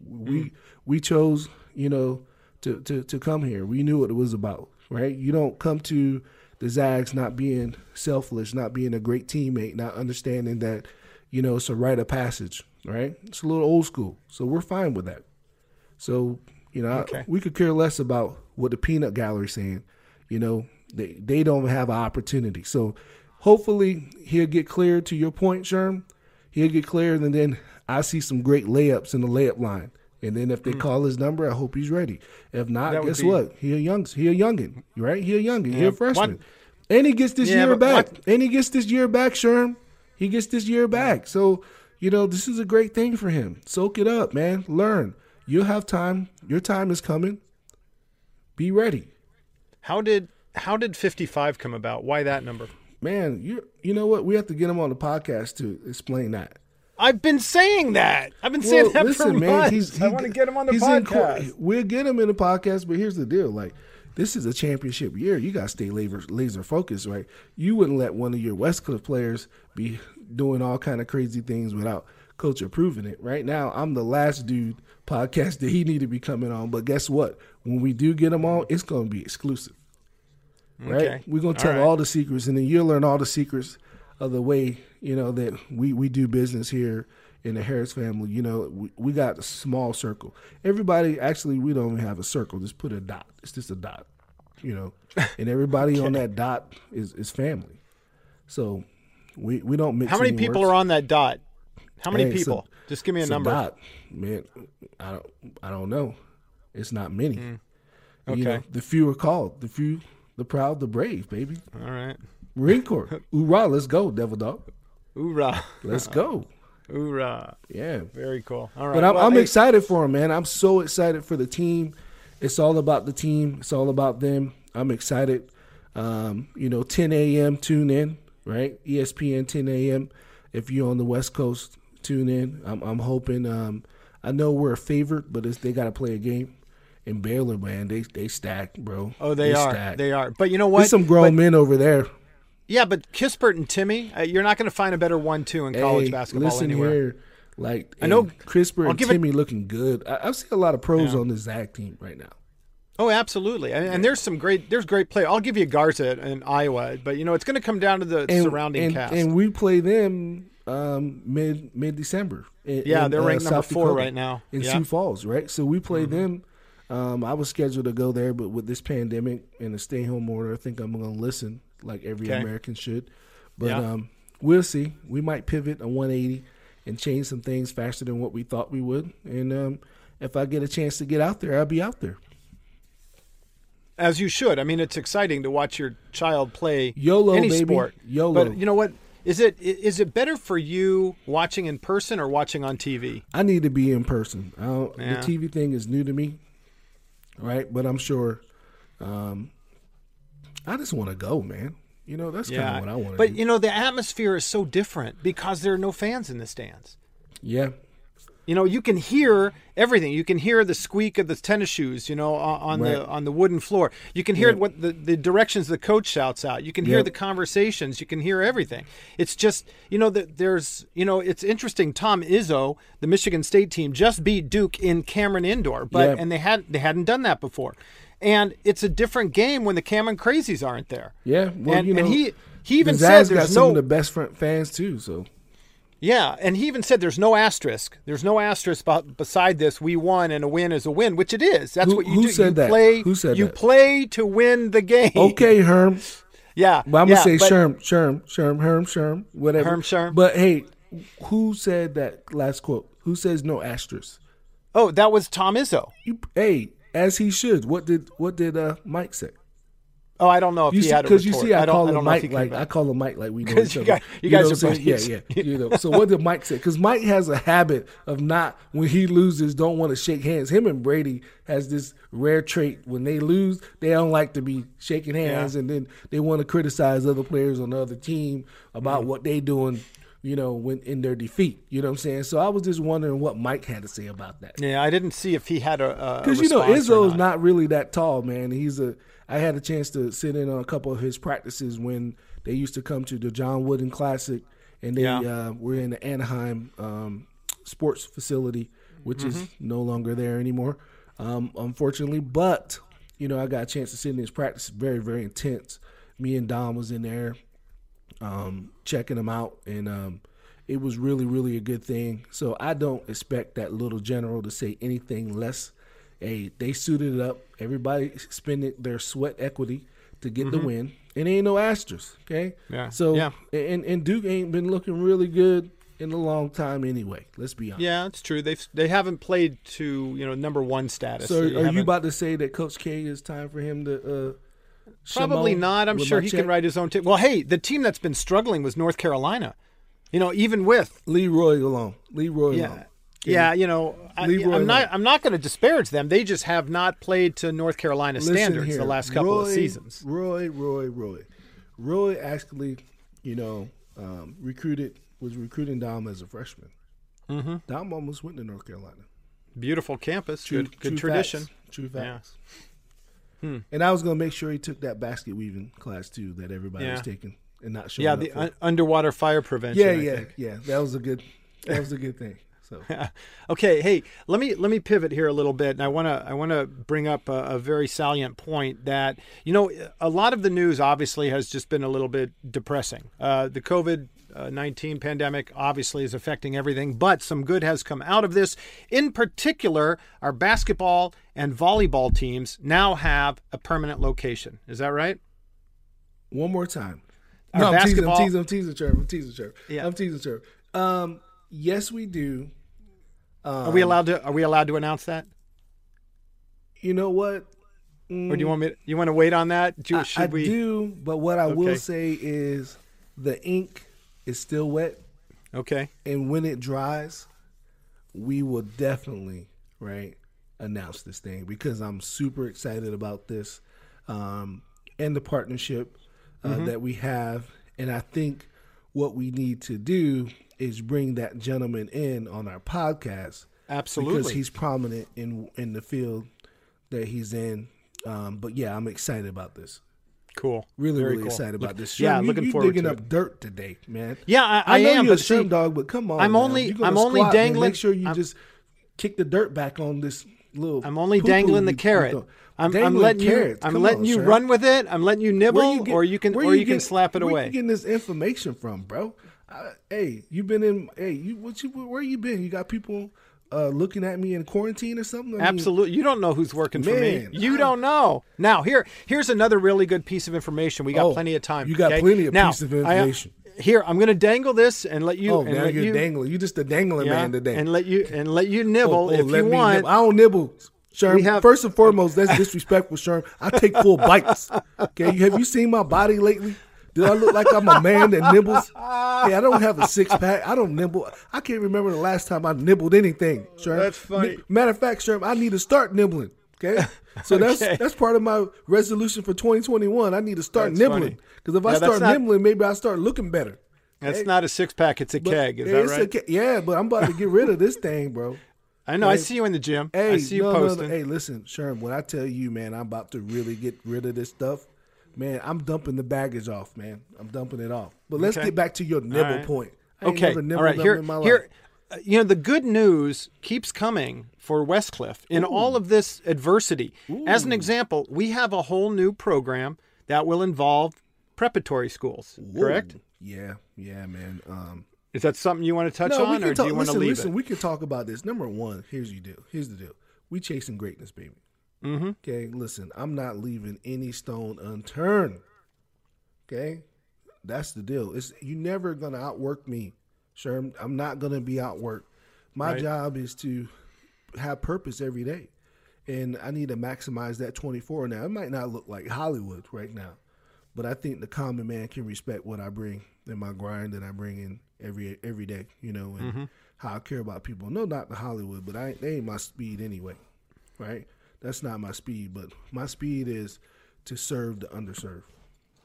We mm we chose, you know, to, to, to come here. We knew what it was about, right? You don't come to the Zags not being selfless, not being a great teammate, not understanding that, you know, it's a rite of passage, right? It's a little old school. So we're fine with that. So, you know, okay. I, we could care less about what the peanut gallery's saying. You know, they, they don't have an opportunity. So hopefully he'll get clear to your point, Sherm. He'll get clear, and then I see some great layups in the layup line. And then if they mm. call his number, I hope he's ready. If not, that guess be... what? He a young he a youngin, right? He a youngin, yeah. he a freshman. What? And he gets this yeah, year back. What? And he gets this year back, Sherm. He gets this year back. So, you know, this is a great thing for him. Soak it up, man. Learn. You'll have time. Your time is coming. Be ready. How did how did 55 come about? Why that number? Man, you you know what? We have to get him on the podcast to explain that. I've been saying that. I've been saying that listen, for man, months. He's, he, I want to get him on the podcast. we'll get him in the podcast, but here's the deal: like, this is a championship year. You got to stay laser laser focused, right? You wouldn't let one of your Westcliff players be doing all kind of crazy things without coach approving it. Right now, I'm the last dude podcast that he need to be coming on. But guess what? When we do get him on, it's going to be exclusive. Right? Okay. We're going to tell all, right. all the secrets, and then you'll learn all the secrets of the way you know that we we do business here in the Harris family. You know, we, we got a small circle. Everybody actually we don't even have a circle. Just put a dot. It's just a dot. You know, [laughs] and everybody okay. on that dot is is family. So we we don't mix. How many people words. are on that dot? How many hey, people? A, Just give me a number. A dot. Man, I don't I don't know. It's not many. Mm. Okay. You know, the few are called. The few, the proud, the brave, baby. All right. Marine Corps. [laughs] Hoorah, let's go, Devil Dog. Hoorah. Let's go. [laughs] Hoorah. Yeah. Very cool. All right. But I'm, well, I'm hey. excited for him, man. I'm so excited for the team. It's all about the team. It's all about them. I'm excited. Um, you know, 10 a.m. tune in, right? ESPN 10 a.m. If you're on the West Coast, tune in. I'm, I'm hoping. Um, I know we're a favorite, but they got to play a game. In Baylor, man, they they stacked, bro. Oh, they, they are. Stacked. They are. But you know what? There's some grown but, men over there. Yeah, but Kispert and Timmy, uh, you're not going to find a better one-two in college hey, basketball listen anywhere. Here, like I know Kispert and Timmy it, looking good. I, have seen a lot of pros yeah. on the Zag team right now. Oh, absolutely, and, and, there's some great there's great play. I'll give you Garza in Iowa, but you know it's going to come down to the and, surrounding and, cast. And we play them um, mid mid December. Yeah, in, they're ranked uh, number four Dakota, right now in yeah. Sioux Falls, right? So we play mm-hmm. them. Um, I was scheduled to go there, but with this pandemic and the stay home order, I think I'm going to listen like every okay. American should. But yeah. um, we'll see. We might pivot a 180 and change some things faster than what we thought we would. And um, if I get a chance to get out there, I'll be out there. As you should. I mean, it's exciting to watch your child play YOLO, any baby. sport. YOLO. But you know what? Is it is it better for you watching in person or watching on TV? I need to be in person. Yeah. The TV thing is new to me, right? But I'm sure. Um, I just want to go, man. You know, that's yeah. kind of what I want. to But do. you know, the atmosphere is so different because there are no fans in the stands. Yeah. You know, you can hear everything. You can hear the squeak of the tennis shoes, you know, on right. the on the wooden floor. You can hear what the, the directions the coach shouts out. You can hear yep. the conversations. You can hear everything. It's just, you know, that there's, you know, it's interesting. Tom Izzo, the Michigan State team, just beat Duke in Cameron Indoor, but yep. and they had they hadn't done that before. And it's a different game when the Cameron Crazies aren't there. Yeah, well, and, you know, and he he even said there's got no, some of the best fans too. So yeah, and he even said there's no asterisk. There's no asterisk beside this. We won, and a win is a win, which it is. That's who, what you who do. Said you that? play. Who said you that? play to win the game. Okay, Herm. [laughs] Yeah, but I'm yeah, gonna say Sherm, Sherm, Sherm, Herm, Sherm, whatever. Herm, Sherm. But hey, who said that last quote? Who says no asterisk? Oh, that was Tom Izzo. You, hey, as he should. What did what did uh, Mike say? Oh, I don't know if You he see, had a because you see, I, I call him don't know if Mike like back. I call him Mike like we know [laughs] each you other. guys- you guys know are buddies. Yeah, yeah. [laughs] You know. So what did Mike say? Because Mike has a habit of not when he loses, don't want to shake hands. Him and Brady has this rare trait when they lose, they don't like to be shaking hands, and then they want to criticize other players on the other team about Mm-hmm. what they doing. You know, when in their defeat, you know what I'm saying. So I was just wondering what Mike had to say about that. Yeah, I didn't see if he had a Because you know Izzo's not really that tall, man. He's a. I had a chance to sit in on a couple of his practices when they used to come to the John Wooden Classic, and they Yeah. uh, were in the Anaheim um, sports facility, which is Mm-hmm. no longer there anymore, um, unfortunately. But you know, I got a chance to sit in his practice. Very, very intense. Me and Dom was in there, um, checking him out, and um, it was really, really a good thing. So I don't expect that little general to say anything less. Hey, they suited it up. Everybody spending their sweat equity to get the win. It ain't no asterisk, okay? Mm-hmm. Yeah. So Yeah. and and Duke ain't been looking really good in a long time anyway. Let's be honest. Yeah, it's true. They've they haven't played to you know number one status. So They are you haven't- about to say that Coach K is time for him to? Uh, Probably not. I'm sure he check? can write his own team. Well, hey, the team that's been struggling was North Carolina. You know, even with Leroy alone. Leroy yeah, alone. Yeah, you know, I, I'm not. I'm not going to disparage them. They just have not played to North Carolina Listen standards here, the last couple of seasons. Roy, Roy, Roy, Roy actually, you know, um, recruited was recruiting Dom as a freshman. Mm-hmm. Dom almost went to North Carolina. Beautiful campus, True- good, good true tradition. facts. True Yeah. facts. And I was gonna make sure he took that basket weaving class too that everybody was taking and not showing Yeah, the un- underwater fire prevention. yeah, I yeah, think. yeah. That was a good. That was a good thing. So [laughs] okay, hey, let me let me pivot here a little bit, and I want to I want to bring up a, a very salient point that you know a lot of the news obviously has just been a little bit depressing. Uh, the COVID. 19 pandemic obviously is affecting everything, but some good has come out of this. In particular, our basketball and volleyball teams now have a permanent location. Is that right? one more time. Our no, I'm teasing, I'm teasing, I'm teasing, Trevor. I'm teasing, Trevor. Yeah. I'm teasing, Trevor. Um, yes, we do. Are we allowed to? Are we allowed to announce that, You know what? or do you want me? To, you want to wait on that? Do, I, should I we? do, but what I Okay. will say is the ink is still wet, Okay. and when it dries, we will definitely right announce this thing because I'm super excited about this um, and the partnership uh, Mm-hmm. that we have, and I think what we need to do is bring that gentleman in on our podcast Absolutely. because he's prominent in in the field that he's in. Um, but yeah, I'm excited about this. Cool. Really, Very really cool. excited Look- about this. Yeah, you, looking you forward digging to up it. dirt today, man. Yeah, I, I, know am. you're a see, dog, but come on, I'm only- I'm only dangling- Make sure you I'm- just kick the dirt back on this little. I'm only dangling the you- you carrot. throw. I'm, I'm letting carrots. you. I'm Come letting on, you Sherm. run with it. I'm letting you nibble, you get- or you can, where or you, can slap it where away. you getting this information from, bro? Uh, hey, you been in? Hey, you what you where you been? You got people uh, looking at me in quarantine or something? I mean, Absolutely. You don't know who's working for me. Man, You I- don't know. Now, here, here's another really good piece of information. We got Oh, plenty of time. you got okay? plenty of now, piece of I- information. here, I'm going to dangle this and let you. Oh, and now you're you, dangling. You just a dangling yeah, man today. and let you and let you nibble Oh, oh, if you want. nibble. I don't nibble. Sherm, have- first and foremost, that's disrespectful, Sherm. I take full bites. Okay, have you seen my body lately? Do I look like I'm a man that nibbles? [laughs] Hey, I don't have a six pack. I don't nibble. I can't remember the last time I nibbled anything. Sherm. That's funny. Matter of fact, Sherm, I need to start nibbling. Okay, so [laughs] that's Okay. that's part of my resolution for 2021. I need to start That's nibbling because if I that's start not- nibbling, maybe I start looking better. That's not a six pack. It's a But- keg. Is yeah, that right? ke- yeah, but I'm about to get rid of this thing, bro. I know. I see you in the gym. Hey, I see you no, no, no. posting. Hey, listen, Sherm, when I tell you, man, I'm about to really get rid of this stuff, man, I'm dumping the baggage off, man. I'm dumping it off. But let's Okay. get back to your nibble right. point. Okay. All right. Here, here. life. uh, You know, the good news keeps coming for Westcliff in all of this adversity. As an example, we have a whole new program that will involve preparatory schools. Correct? Yeah, yeah, man. Um, Is that something you want to touch no, on, or can do talk. you want Listen, to leave listen, it? we can talk about this. Number one, here's the deal. Here's the deal. We chasing greatness, baby. Mm-hmm. Okay, listen, I'm not leaving any stone unturned. Okay, that's the deal. It's you never gonna outwork me, Sherm. I'm not gonna be outworked. My Right. job is to have purpose every day, and I need to maximize that 24. Now it might not look like Hollywood right now, but I think the common man can respect what I bring and my grind that I bring in every every day. You know, and mm-hmm. how I care about people. No, not the Hollywood, but I they ain't my speed anyway, right? That's not my speed, but my speed is to serve the underserved.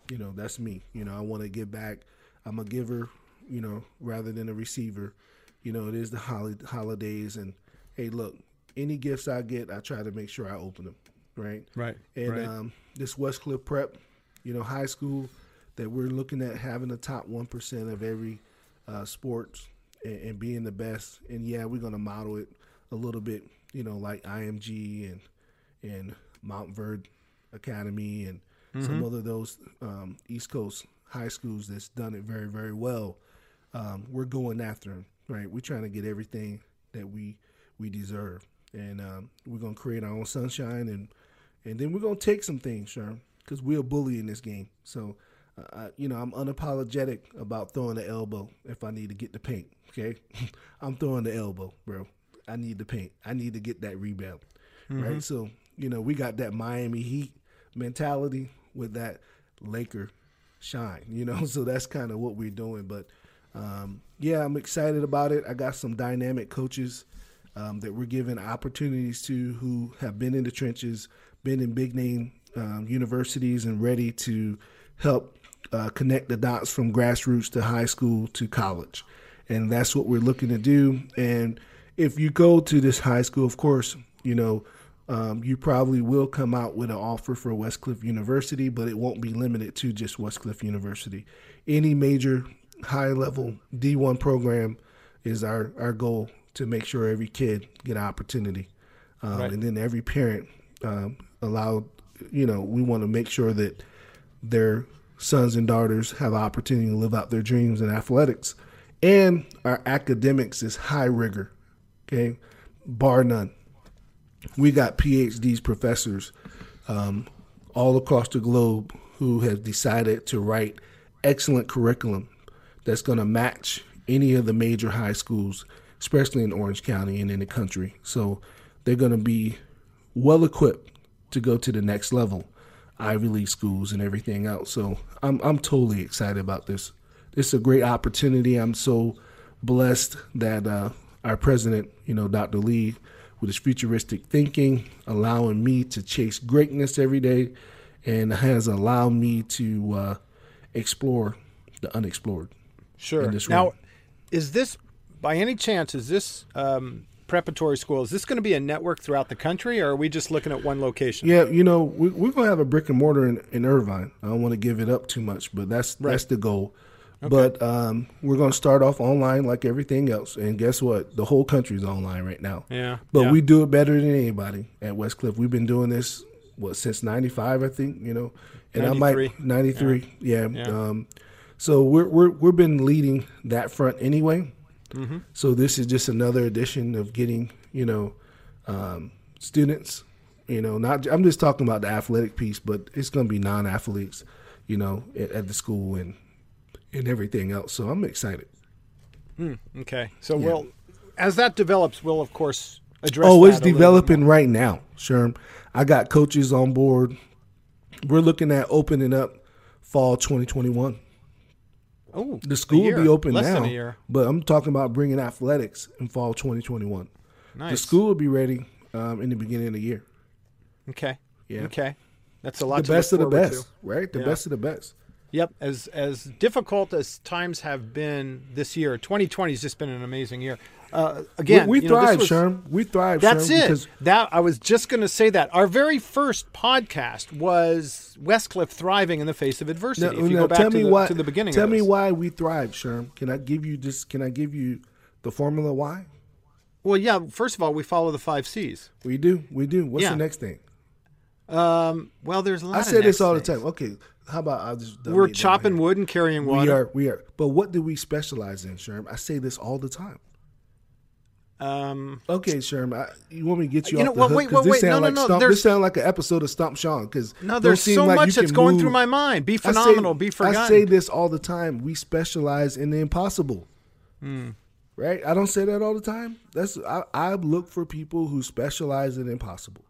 You know, that's me. You know, I want to give back. I'm a giver, you know, rather than a receiver. You know, it is the holidays, and hey, look, any gifts I get, I try to make sure I open them. Right. Right. And right. Um, this Westcliff Prep, you know, high school that we're looking at having the top one percent of every uh, sports and, and, being the best. And yeah, we're gonna model it a little bit, you know, like IMG and and Montverde Academy and mm-hmm. some other those um, East Coast high schools that's done it very very well. Um, we're going after them, right? We're trying to get everything that we we deserve, and um, we're gonna create our own sunshine, and and then we're gonna take some things, sure, because we're a bully in this game. So, uh, you know, I'm unapologetic about throwing the elbow if I need to get the paint. Okay, [laughs] I'm throwing the elbow, bro. I need the paint. I need to get that rebound, mm-hmm. right? So, you know, we got that Miami Heat mentality with that Laker shine, you know. [laughs] So that's kind of what we're doing. But um, yeah, I'm excited about it. I got some dynamic coaches um, that we're giving opportunities to who have been in the trenches, been in big name um, universities, and ready to help uh, connect the dots from grassroots to high school to college. And that's what we're looking to do. And if you go to this high school, of course, you know, um, you probably will come out with an offer for Westcliff University, but it won't be limited to just Westcliff University. Any major high level D1 program is our, our goal to make sure every kid get an opportunity. Um, right. And then every parent um, allowed, you know, we want to make sure that their sons and daughters have opportunity to live out their dreams in athletics. And our academics is high rigor, okay, bar none. We got PhDs, professors um, all across the globe who have decided to write excellent curriculum that's going to match any of the major high schools especially in Orange County and in the country. So they're going to be well equipped to go to the next level, Ivy League schools and everything else. So I'm I'm totally excited about this. This is a great opportunity. I'm so blessed that uh, our president, you know, Dr. Lee, with his futuristic thinking, allowing me to chase greatness every day, and has allowed me to uh, explore the unexplored. Sure. Now, is this by any chance, is this um, preparatory school, is this going to be a network throughout the country or are we just looking at one location? Yeah, you know, we, are going to have a brick and mortar in, in Irvine. I don't want to give it up too much, but that's right. that's the goal. Okay. But um, we're going to start off online like everything else. And guess what? The whole country's online right now. Yeah. But yeah. we do it better than anybody at Westcliff. We've been doing this, what, since 95, I think, you know. And 93. I might, 93, yeah. yeah. Um, so we're, we're, we've been leading that front anyway. Mm-hmm. So this is just another edition of getting you know um, students. You know, not I'm just talking about the athletic piece, but it's going to be non-athletes. You know, at, at, the school and and everything else. So I'm excited. Mm, okay, so yeah. we'll as that develops, we'll of course address. Oh, it's developing right now, Sherm. I got coaches on board. We're looking at opening up fall 2021. Oh, the school will be open Less now, but I'm talking about bringing athletics in fall 2021. Nice. The school will be ready um, in the beginning of the year. Okay. Yeah. Okay. That's a lot. The best of the best, to. right? The yeah. best of the best. Yep. As as difficult as times have been this year, 2020 has just been an amazing year. Uh, again, we, we thrive, know, Sherm. We thrive. That's Sherm, it. That I was just going to say that our very first podcast was Westcliff thriving in the face of adversity. Now, if you now, go back tell to, me the, why, to the beginning, tell me why we thrive, Sherm. Can I give you this? Can I give you the formula why? Well, yeah. First of all, we follow the five C's. We do. We do. What's yeah. the next thing? Um. Well, there's a lot. I say this all things. the time. Okay. How about I just we're chopping wood and carrying water. We are. We are. But what do we specialize in, Sherm? I say this all the time. Um, okay, Sherm, I, you want me to get you, you off know, the wait, hook? Wait, wait, this no, no, like no. This sound like an episode of Stump Sean. Because no, there's so like much that's going move. through my mind. Be phenomenal. Say, be forgotten. I say this all the time. We specialize in the impossible. Hmm. Right? I don't say that all the time. That's I, I look for people who specialize in impossible.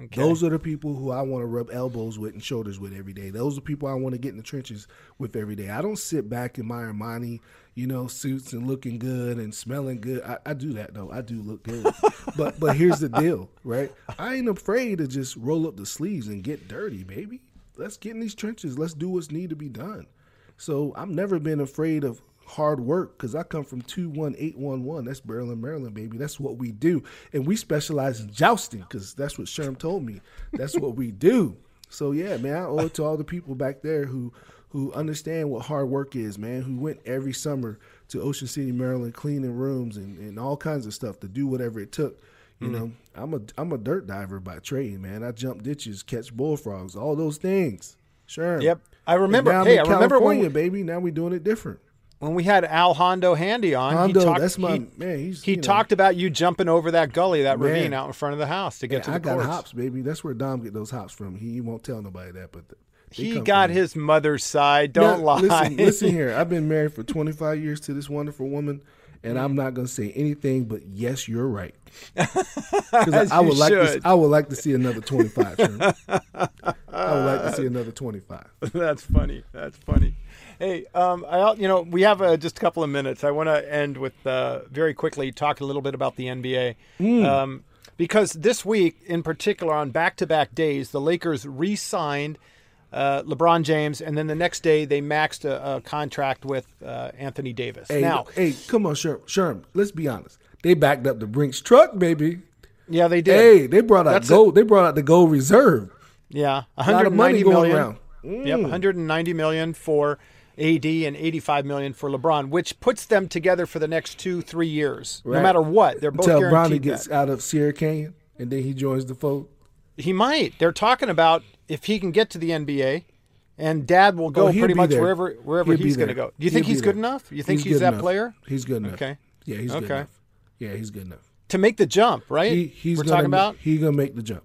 Okay. Those are the people who I want to rub elbows with and shoulders with every day. Those are the people I want to get in the trenches with every day. I don't sit back in my Armani, you know, suits and looking good and smelling good. I, I do that though. I do look good. [laughs] but but here's the deal, right? I ain't afraid to just roll up the sleeves and get dirty, baby. Let's get in these trenches. Let's do what's need to be done. So I've never been afraid of hard work because I come from 21811. That's Maryland, Maryland, baby. That's what we do. And we specialize in jousting because that's what Sherm told me. That's what we do. So, yeah, man, I owe it to all the people back there who who understand what hard work is, man, who went every summer to Ocean City, Maryland, cleaning rooms and, and all kinds of stuff to do whatever it took. You mm-hmm. know, I'm a I'm a dirt diver by trade, man. I jump ditches, catch bullfrogs, all those things. Sure. Yep. I remember. Hey, I remember when baby. Now we're doing it different when we had Al Hondo Handy on, Hondo, he talked, that's my he, man. He's, he talked know. about you jumping over that gully, that man. ravine out in front of the house to get to the I got hops, baby. That's where Dom get those hops from. He, he won't tell nobody that, but he got his mother's side. Don't now, lie. Listen, listen here. [laughs] I've been married for 25 years to this wonderful woman, and I'm not going to say anything but yes, you're right. [laughs] Because I, I, would like to, I would like to see another 25. I would like to see another 25. [laughs] That's funny. That's funny. Hey, um, I, you know, we have uh, just a couple of minutes. I want to end with uh, very quickly talk a little bit about the NBA. Mm. Um, because this week, in particular, on back to back days, the Lakers re signed uh, LeBron James, and then the next day they maxed a, a contract with uh, Anthony Davis. Hey, now, hey, come on, Sherm, Sherm, let's be honest. They backed up the Brinks truck, baby. Yeah, they did. Hey, they brought out That's gold. A, they brought out the gold reserve. Yeah, a 190 million. Mm. Yep, 190 million for AD and 85 million for LeBron, which puts them together for the next two, three years, right. no matter what. They're both Until guaranteed. Bronny gets that. out of Sierra Canyon and then he joins the fold. He might. They're talking about if he can get to the NBA, and Dad will go oh, pretty much there. wherever wherever he'll he's going to go. Do you think he's good there. enough? You think he's, he's that enough. player? He's good enough. Okay. Yeah, he's okay. good enough. Yeah, he's good enough to make the jump, right? He, he's We're talking about he's gonna make the jump.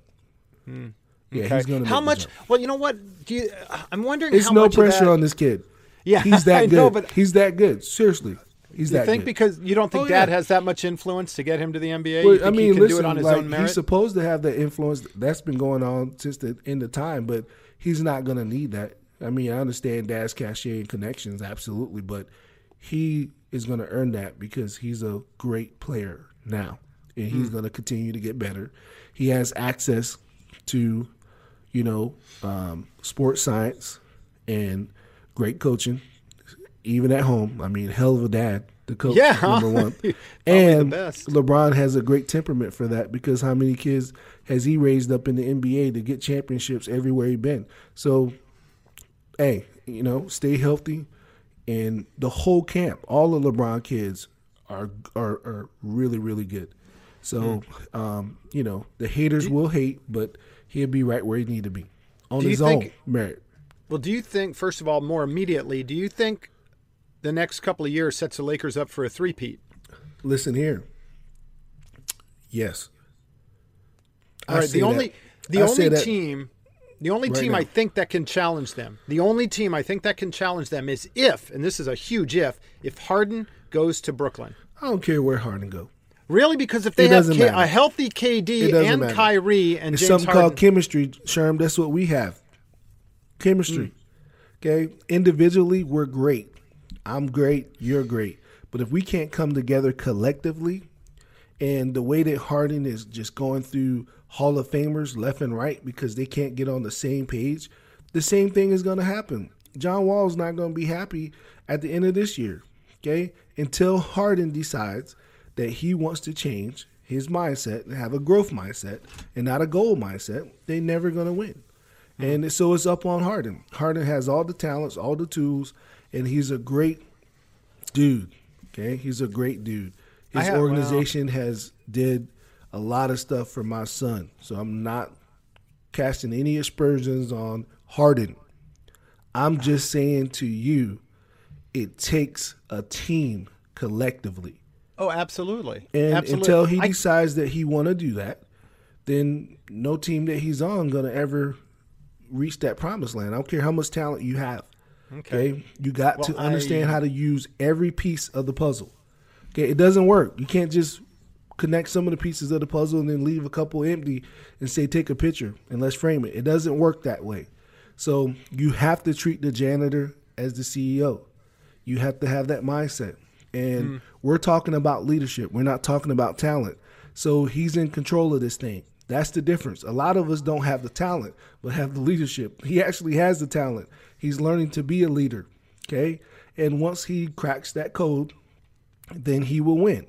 Hmm. Yeah, okay. he's gonna. How much? Well, you know what? Do you? I'm wondering. It's no pressure on this kid. Yeah, he's [laughs] that good. Know, but he's that good. Seriously, he's you that. Think good. because you don't think oh, Dad yeah. has that much influence to get him to the NBA? Well, I mean, listen, like, He's supposed to have that influence. That's been going on since the end of time, but he's not going to need that. I mean, I understand Dad's cachet and connections, absolutely, but he is going to earn that because he's a great player now, and he's mm. going to continue to get better. He has access to, you know, um, sports science and great coaching, even at home. I mean, hell of a dad, the coach, yeah, number one. [laughs] and LeBron has a great temperament for that because how many kids has he raised up in the NBA to get championships everywhere he been? So, hey, you know, stay healthy, and the whole camp, all the LeBron kids are are, are really really good. So, mm. um, you know, the haters will hate, but he'll be right where he need to be on his own merit. Well, do you think, first of all, more immediately, do you think the next couple of years sets the Lakers up for a three-peat? Listen here. Yes. All right. The only that. the I only team the only right team now. I think that can challenge them. The only team I think that can challenge them is if, and this is a huge if, if Harden goes to Brooklyn. I don't care where Harden go. Really? Because if they have K- a healthy KD and matter. Kyrie and it's James something Harden, called chemistry, Sherm. That's what we have chemistry. Mm. Okay, individually we're great. I'm great. You're great. But if we can't come together collectively, and the way that Harden is just going through Hall of Famers left and right because they can't get on the same page, the same thing is going to happen. John Wall's not going to be happy at the end of this year. Okay, until Harden decides that he wants to change his mindset and have a growth mindset and not a goal mindset, they're never going to win. Mm-hmm. And so it's up on Harden. Harden has all the talents, all the tools, and he's a great dude. Okay, he's a great dude. His have, organization has did a lot of stuff for my son, so I'm not casting any aspersions on Harden. I'm just saying to you, it takes a team collectively. Oh, absolutely. And absolutely. until he I, decides that he want to do that, then no team that he's on gonna ever reach that promised land. I don't care how much talent you have. Okay. okay? You got well, to understand I, how to use every piece of the puzzle. Okay, it doesn't work. You can't just connect some of the pieces of the puzzle and then leave a couple empty and say take a picture and let's frame it. It doesn't work that way. So you have to treat the janitor as the CEO. You have to have that mindset. And mm. we're talking about leadership. We're not talking about talent. So he's in control of this thing. That's the difference. A lot of us don't have the talent, but have the leadership. He actually has the talent. He's learning to be a leader. Okay. And once he cracks that code, then he will win.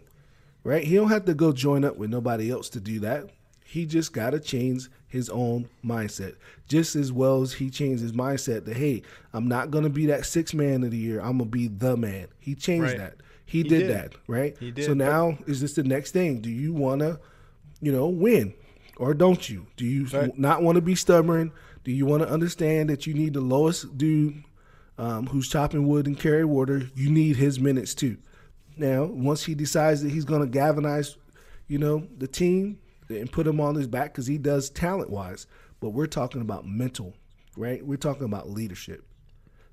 Right? He don't have to go join up with nobody else to do that. He just got to change his own mindset. Just as well as he changed his mindset that, hey, I'm not going to be that six man of the year. I'm going to be the man. He changed right. that. He, he did, did, that, right? He did. So now is this the next thing? Do you want to, you know, win or don't you? Do you right. not want to be stubborn? Do you want to understand that you need the lowest dude um, who's chopping wood and carry water? You need his minutes too. Now, once he decides that he's going to galvanize, you know, the team and put him on his back because he does talent wise, but we're talking about mental, right? We're talking about leadership.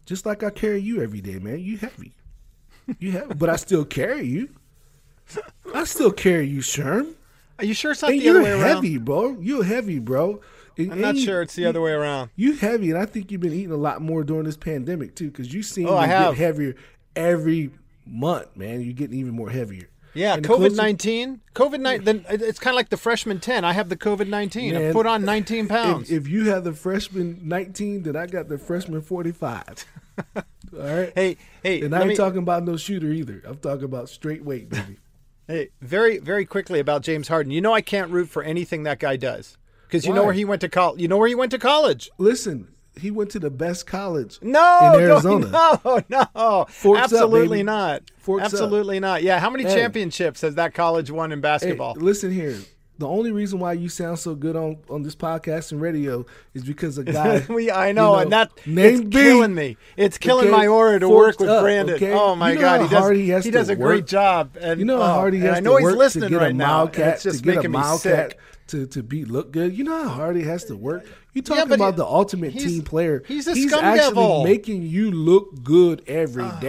Just like I carry you every day, man. You heavy. You have, but I still carry you. I still carry you, Sherm. Are you sure it's not and the other way around? You're heavy, bro. You're heavy, bro. And, I'm not sure it's the you, other way around. You heavy, and I think you've been eating a lot more during this pandemic too, because you seem oh, to get heavier every month, man. You're getting even more heavier. Yeah, COVID nineteen. COVID nineteen. Then it's kind of like the freshman ten. I have the COVID nineteen. I put on nineteen pounds. If, if, you have the freshman nineteen, then I got the freshman forty five. [laughs] All right. Hey, hey. And I ain't me, talking about no shooter either. I'm talking about straight weight, baby. Hey, very, very quickly about James Harden. You know I can't root for anything that guy does because you Why? know where he went to college. You know where he went to college. Listen, he went to the best college no, in Arizona. [laughs] No, no, Forks absolutely up, not. Forks absolutely up. not. Yeah, how many hey. championships has that college won in basketball? Hey, listen here. The only reason why you sound so good on, on this podcast and radio is because a guy. [laughs] we, I know, you know, and that it's B, killing me. It's killing okay, my aura to work with up, Brandon. Okay? Oh my you know God, he does. He, he does a work. great job. And you know how hard he has I know to he's listening to get right a now. It's just to get making a me sick to to be look good. You know how hard he has to work. You talking yeah, about he, the ultimate team player. He's a he's actually devil. making you look good every uh.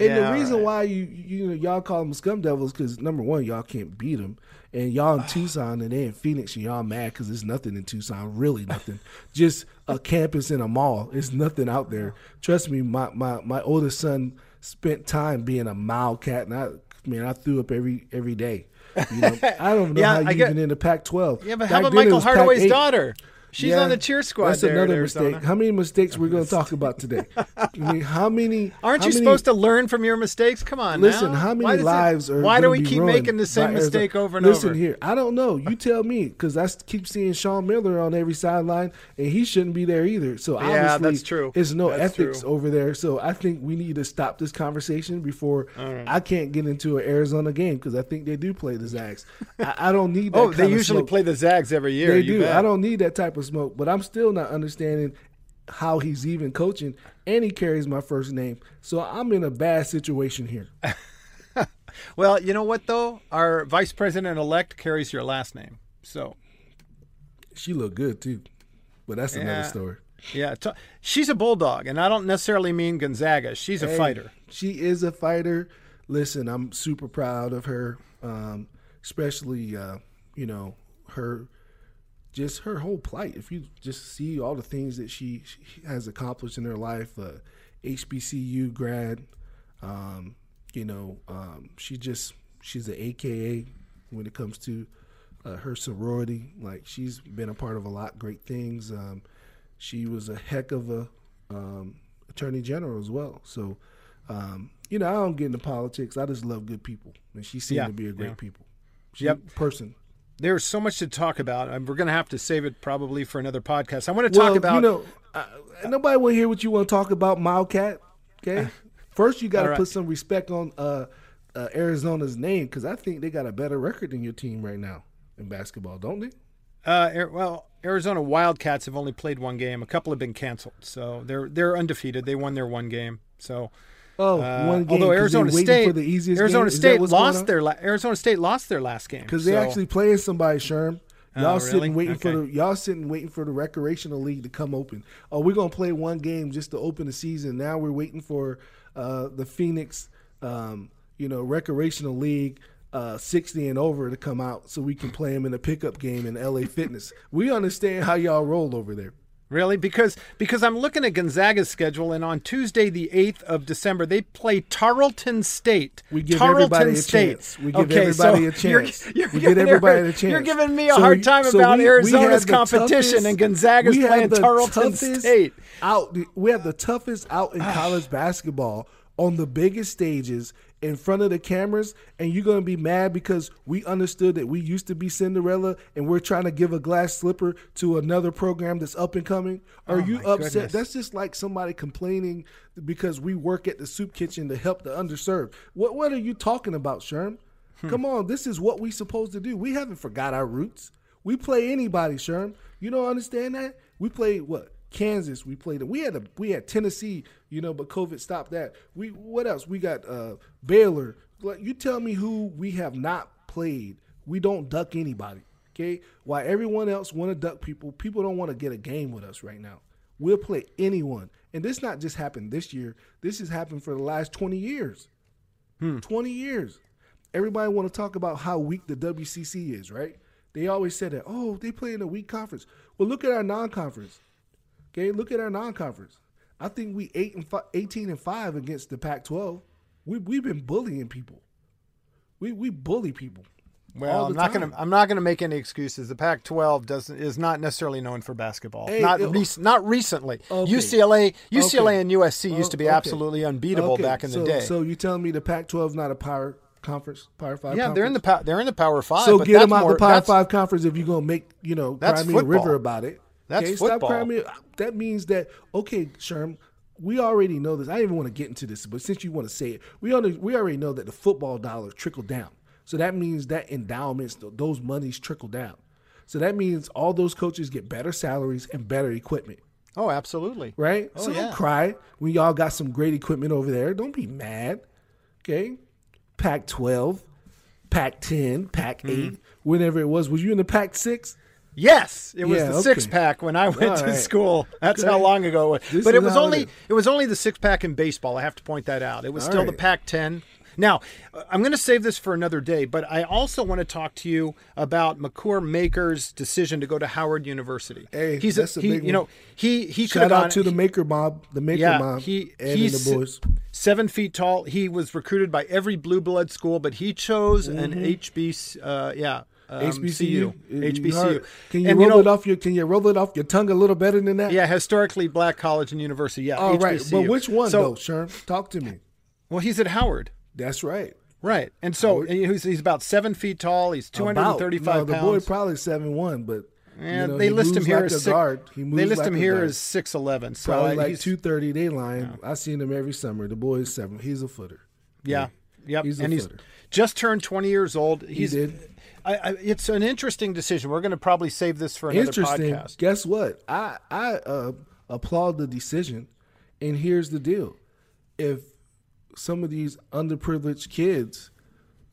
And yeah, the reason right. why you you know y'all call them scum devils because number one y'all can't beat them, and y'all in Tucson and they in Phoenix and y'all mad because there's nothing in Tucson, really nothing. Just a campus and a mall. It's nothing out there. Trust me, my my my oldest son spent time being a Wildcat, and I man I threw up every every day. You know, I don't [laughs] know yeah, how you get, even in the Pac-12. Yeah, but Back how about Michael Hardaway's daughter? She's yeah, on the cheer squad. That's another mistake. How many mistakes we're going to talk about today? I mean, how many? [laughs] Aren't how you many, supposed to learn from your mistakes? Come on. Listen, now. how many lives it, are? Why do we keep making the same mistake over and listen over? Listen here, I don't know. You tell me, because I keep seeing Sean Miller on every sideline, and he shouldn't be there either. So yeah, that's true. It's no that's ethics true. over there. So I think we need to stop this conversation before right. I can't get into an Arizona game because I think they do play the Zags. I, I, don't need. [laughs] oh, they usually play the Zags every year. They do. Bet. I don't need that type of smoke, but I'm still still not understanding how he's even coaching, and he carries my first name. So I'm in a bad situation here. [laughs] well, you know what though? Our vice president elect carries your last name, so she looked good too. But that's yeah, another story. Yeah, t- she's a bulldog, and I don't necessarily mean Gonzaga. She's a hey, fighter. She is a fighter. Listen, I'm super proud of her, um, especially uh, you know her just her whole plight. If you just see all the things that she, she has accomplished in her life, uh, HBCU grad, um, you know, um, she just she's an AKA when it comes to uh, her sorority. Like she's been a part of a lot great things. Um, she was a heck of a um, attorney general as well. So, um, you know, I don't get into politics. I just love good people, and she seemed yeah, to be a great yeah. people. She, yep. person there's so much to talk about. We're going to have to save it probably for another podcast. I want to talk well, about. You know, uh, nobody will hear what you want to talk about, Wildcat. Okay, [laughs] first you got to right. put some respect on uh, uh, Arizona's name because I think they got a better record than your team right now in basketball, don't they? Uh, well, Arizona Wildcats have only played one game. A couple have been canceled, so they're they're undefeated. They won their one game. So Oh, uh, one game. Although Arizona State, for the easiest Arizona? State lost their la- Arizona State lost their last game because so. they actually playing somebody. Sherm, oh, y'all oh, sitting really? waiting okay. for the y'all sitting waiting for the recreational league to come open. Oh, we're gonna play one game just to open the season. Now we're waiting for uh, the Phoenix, um, you know, recreational league uh, 60 and over to come out so we can play them in a pickup game in LA Fitness. We understand how y'all roll over there. Really? Because because I'm looking at Gonzaga's schedule, and on Tuesday, the eighth of December, they play Tarleton State. We give Tarleton everybody a State. chance. We give okay, everybody so a chance. You're, you're we giving give everybody a chance. You're giving me a So hard time so about we- we Arizona's the competition, toughest- and Gonzaga's playing Tarleton State. Out, we have the toughest out in college basketball on the biggest stages in front of the cameras, and you're gonna be mad because we understood that we used to be Cinderella, and we're trying to give a glass slipper to another program that's up and coming. Are you Oh my upset? goodness. That's just like somebody complaining because we work at the soup kitchen to help the underserved. What What are you talking about, Sherm? Hmm. Come on, this is what we supposed to do. We haven't forgot our roots. We play anybody, Sherm. You don't understand that? We play what? Kansas. We played. them. We had a, we had Tennessee. You know, but COVID stopped that. We what else? We got uh, Baylor. Like you tell me who we have not played. We don't duck anybody. Okay. While everyone else want to duck people, people don't want to get a game with us right now. We'll play anyone. And this not just happened this year. This has happened for the last 20 years. 20 years. Everybody want to talk about how weak the WCC is, right? They always said that, oh, they play in a weak conference. Well, look at our non-conference. Okay, look at our non-conference. I think we eight and 18 and 5 against the Pac-12. We we've been bullying people. We we bully people. Well, I'm not going to. I'm not going to make any excuses. The Pac-12 doesn't is not necessarily known for basketball. Hey, not it- rec- not recently. Okay. UCLA, UCLA, Okay. and USC used to be okay. absolutely unbeatable back in so, the day. So you telling me the Pac-12 is not a power conference, Power Five? yeah, they're in the conference? they're in the Power Five. So but get that's them out more, the Power Five conference if you're gonna make you know That's cry me a river about it. That's okay, stop crying. That means that okay, Sherm. We already know this. I didn't even want to get into this, but since you want to say it, we already, we already know that the football dollars trickle down. So that means that endowments, those monies trickle down. So that means all those coaches get better salaries and better equipment, Oh, absolutely. right? Oh, so yeah. don't cry when y'all got some great equipment over there. Don't be mad. Okay, Pac twelve, Pac ten, Pac 8 Mm-hmm. whenever it was. Was you in the Pac six? Yes, it was Yeah, the okay. six pack when I went All to right. school. That's how long ago it was. This but it was how it only it was only the six pack in baseball. I have to point that out. It was All still the right. Pac ten. Now, uh, I'm going to save this for another day, but I also want to talk to you about Makur Maker's decision to go to Howard University. Hey, he's that's a he, big you know he he Shout out gone to the Maker Mob, the Maker yeah, Mob, he and he's the boys. seven feet tall. He was recruited by every blue blood school, but he chose an HB. Uh, yeah, um, HBCU, HBCU. heard- Can you And, roll know, it off your? Can you roll it off your tongue a little better than that? Yeah, historically black college and university. Yeah, All right, HBCU. but which one so, though, Sherm? Talk to me. Well, he's at Howard. That's right. Right, and so he's, he's about seven feet tall. He's two hundred and thirty-five. No, the boy probably seven one, but you know, they he list him here like as six. He They list like him here guard. as six eleven. So probably like two thirty. They line. I seen him every summer. The boy is seven. He's a footer. Yeah. Yep. He's a and he's just turned 20 years old. He's, did. I, I, it's an interesting decision. We're going to probably save this for another Interesting. podcast. Guess what? I I uh, applaud the decision, and here's the deal: if some of these underprivileged kids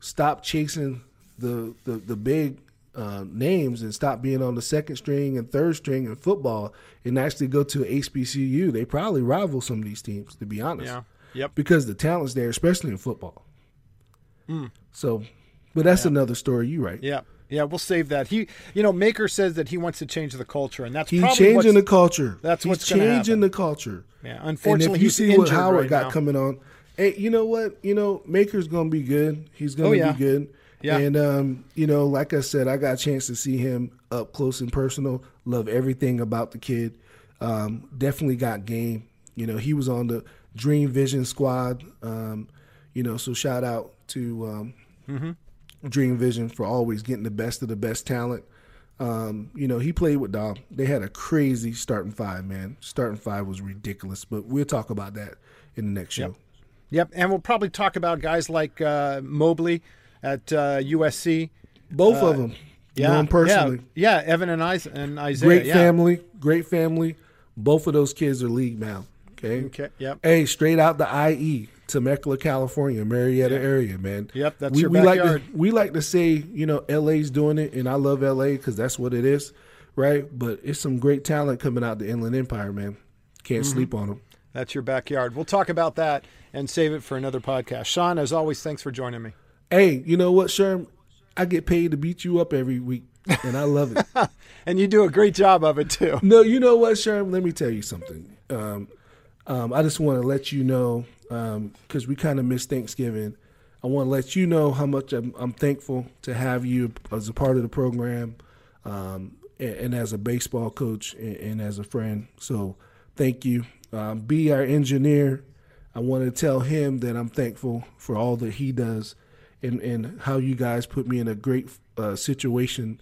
stop chasing the the, the big uh, names and stop being on the second string and third string in football and actually go to HBCU, they probably rival some of these teams. To be honest, Yeah. Yep. because the talent's there, especially in football. Hmm. So, but that's another story. You right? Yeah. Yeah, we'll save that. He, you know, Maker says that he wants to change the culture, and that's He's changing the culture. that's He's what's changing the culture. Yeah, And unfortunately, if you see what Howard right got now. coming on, hey, you know what? You know, Maker's gonna be good. He's gonna Oh, yeah. be good. Yeah. And um, you know, like I said, I got a chance to see him up close and personal. Love everything about the kid. Um, definitely got game. You know, he was on the Dream Vision squad. Um, you know, so shout out to um, Mm-hmm. Dream Vision for always getting the best of the best talent. Um, you know, he played with Dom. They had a crazy starting five, man. Starting five was ridiculous, but we'll talk about that in the next show. Yep. Yep, and we'll probably talk about guys like uh, Mobley at uh, USC. Both of them, Yeah, know him personally. Yeah, yeah Evan and, Is- and Isaiah. Great yeah. family, great family. Both of those kids are league bound. Okay. Okay, yep. Hey, straight out the IE, Temecula, California, Murrieta area, man. Yep, that's we, your we like backyard. to we like to say, you know, LA's doing it, and I love LA because that's what it is, right? But it's some great talent coming out the Inland Empire, man. Can't Mm-hmm. sleep on them. That's your backyard. We'll talk about that and save it for another podcast. Sean, as always, thanks for joining me. Hey, you know what, Sherm? I get paid to beat you up every week, and I love it. [laughs] and you do a great job of it too. No, you know what, Sherm? Let me tell you something. Um, um, I just want to let you know because um, we kind of missed Thanksgiving. I want to let you know how much I'm, I'm, thankful to have you as a part of the program um, and, and, as a baseball coach and, and, as a friend. So thank you. Um, be our engineer. I want to tell him that I'm thankful for all that he does and, and how you guys put me in a great uh, situation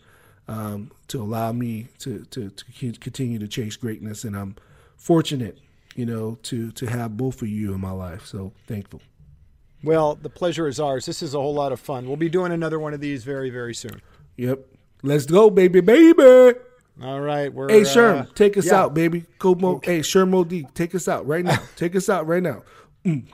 um, to allow me to, to, to continue to chase greatness. And I'm fortunate, you know, to, to have both of you in my life. So thankful. Well, the pleasure is ours. This is a whole lot of fun. We'll be doing another one of these very, very soon. Yep. Let's go, baby, baby. All right. We're, hey, Sherm, uh, take us yeah. out, baby. Como, okay. Hey, Sherm D, take us out right now. [laughs] take us out right now. Mm.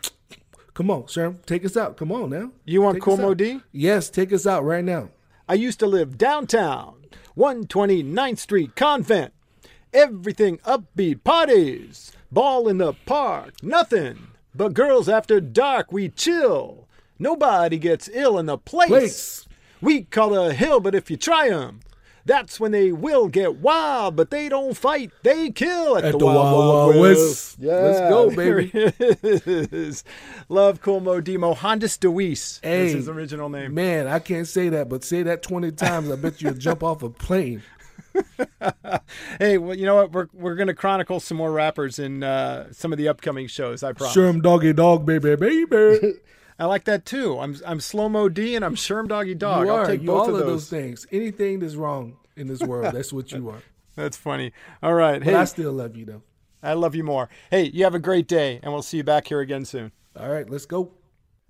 Come on, Sherm, take us out. Come on now. You want take Kool Moe Dee? Yes, take us out right now. I used to live downtown, 129th Street Convent. Everything upbeat parties, ball in the park, nothing but girls after dark. We chill. Nobody gets ill in the place. place. We call a hill, but if you try 'em, that's when they will get wild, but they don't fight, they kill at, at the, the, Wild, Wild, Wild West. West. Yeah. Let's go, baby. Love Kool Moe Dee. Hondas Deweese hey, is his original name. Man, I can't say that, but say that 20 times. I bet you'll jump off a plane. [laughs] hey, well, you know what? We're we're gonna chronicle some more rappers in uh, some of the upcoming shows. I promise. Sherm Doggy Dog, baby, baby. [laughs] I like that too. I'm I'm slow mo D and I'm Sherm Doggy Dog. You I'll take both all of those. those things. Anything that's wrong in this world, that's what you are. [laughs] That's funny. All right. But hey, I still love you though. I love you more. Hey, you have a great day, and we'll see you back here again soon. All right, let's go.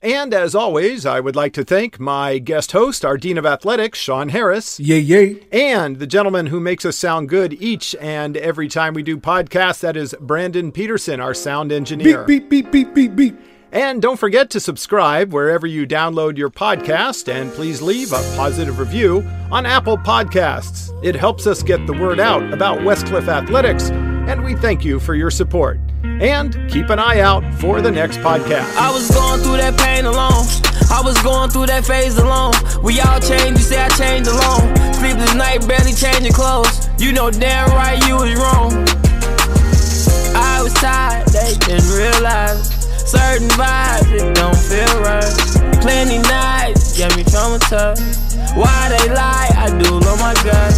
And as always, I would like to thank my guest host, our Dean of Athletics, Sean Harris. Yay, yay. And the gentleman who makes us sound good each and every time we do podcasts, that is Brandon Peterson, our sound engineer. Beep, beep, beep, beep, beep, beep. And don't forget to subscribe wherever you download your podcast, and please leave a positive review on Apple Podcasts. It helps us get the word out about Westcliff Athletics, and we thank you for your support. And keep an eye out for the next podcast. I was going through that pain alone. I was going through that phase alone. We all changed, you say I changed alone. Sleepless night, barely changing clothes. You know damn right you was wrong. I was tired, they didn't realize. Certain vibes, it don't feel right. Plenty nights, get me traumatized. Why they lie? I do love my God.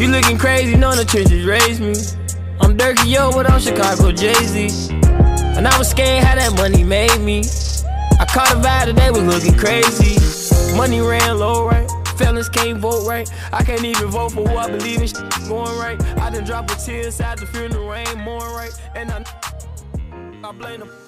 You looking crazy, know the trenches raised me. I'm Durkio, but I'm Chicago Jay Z. And I was scared how that money made me. I caught a vibe that they was looking crazy. Money ran low, right? Felons can't vote right. I can't even vote for who I believe in. Going right. I done drop a tear inside the funeral rain, more right. And I, I blame them.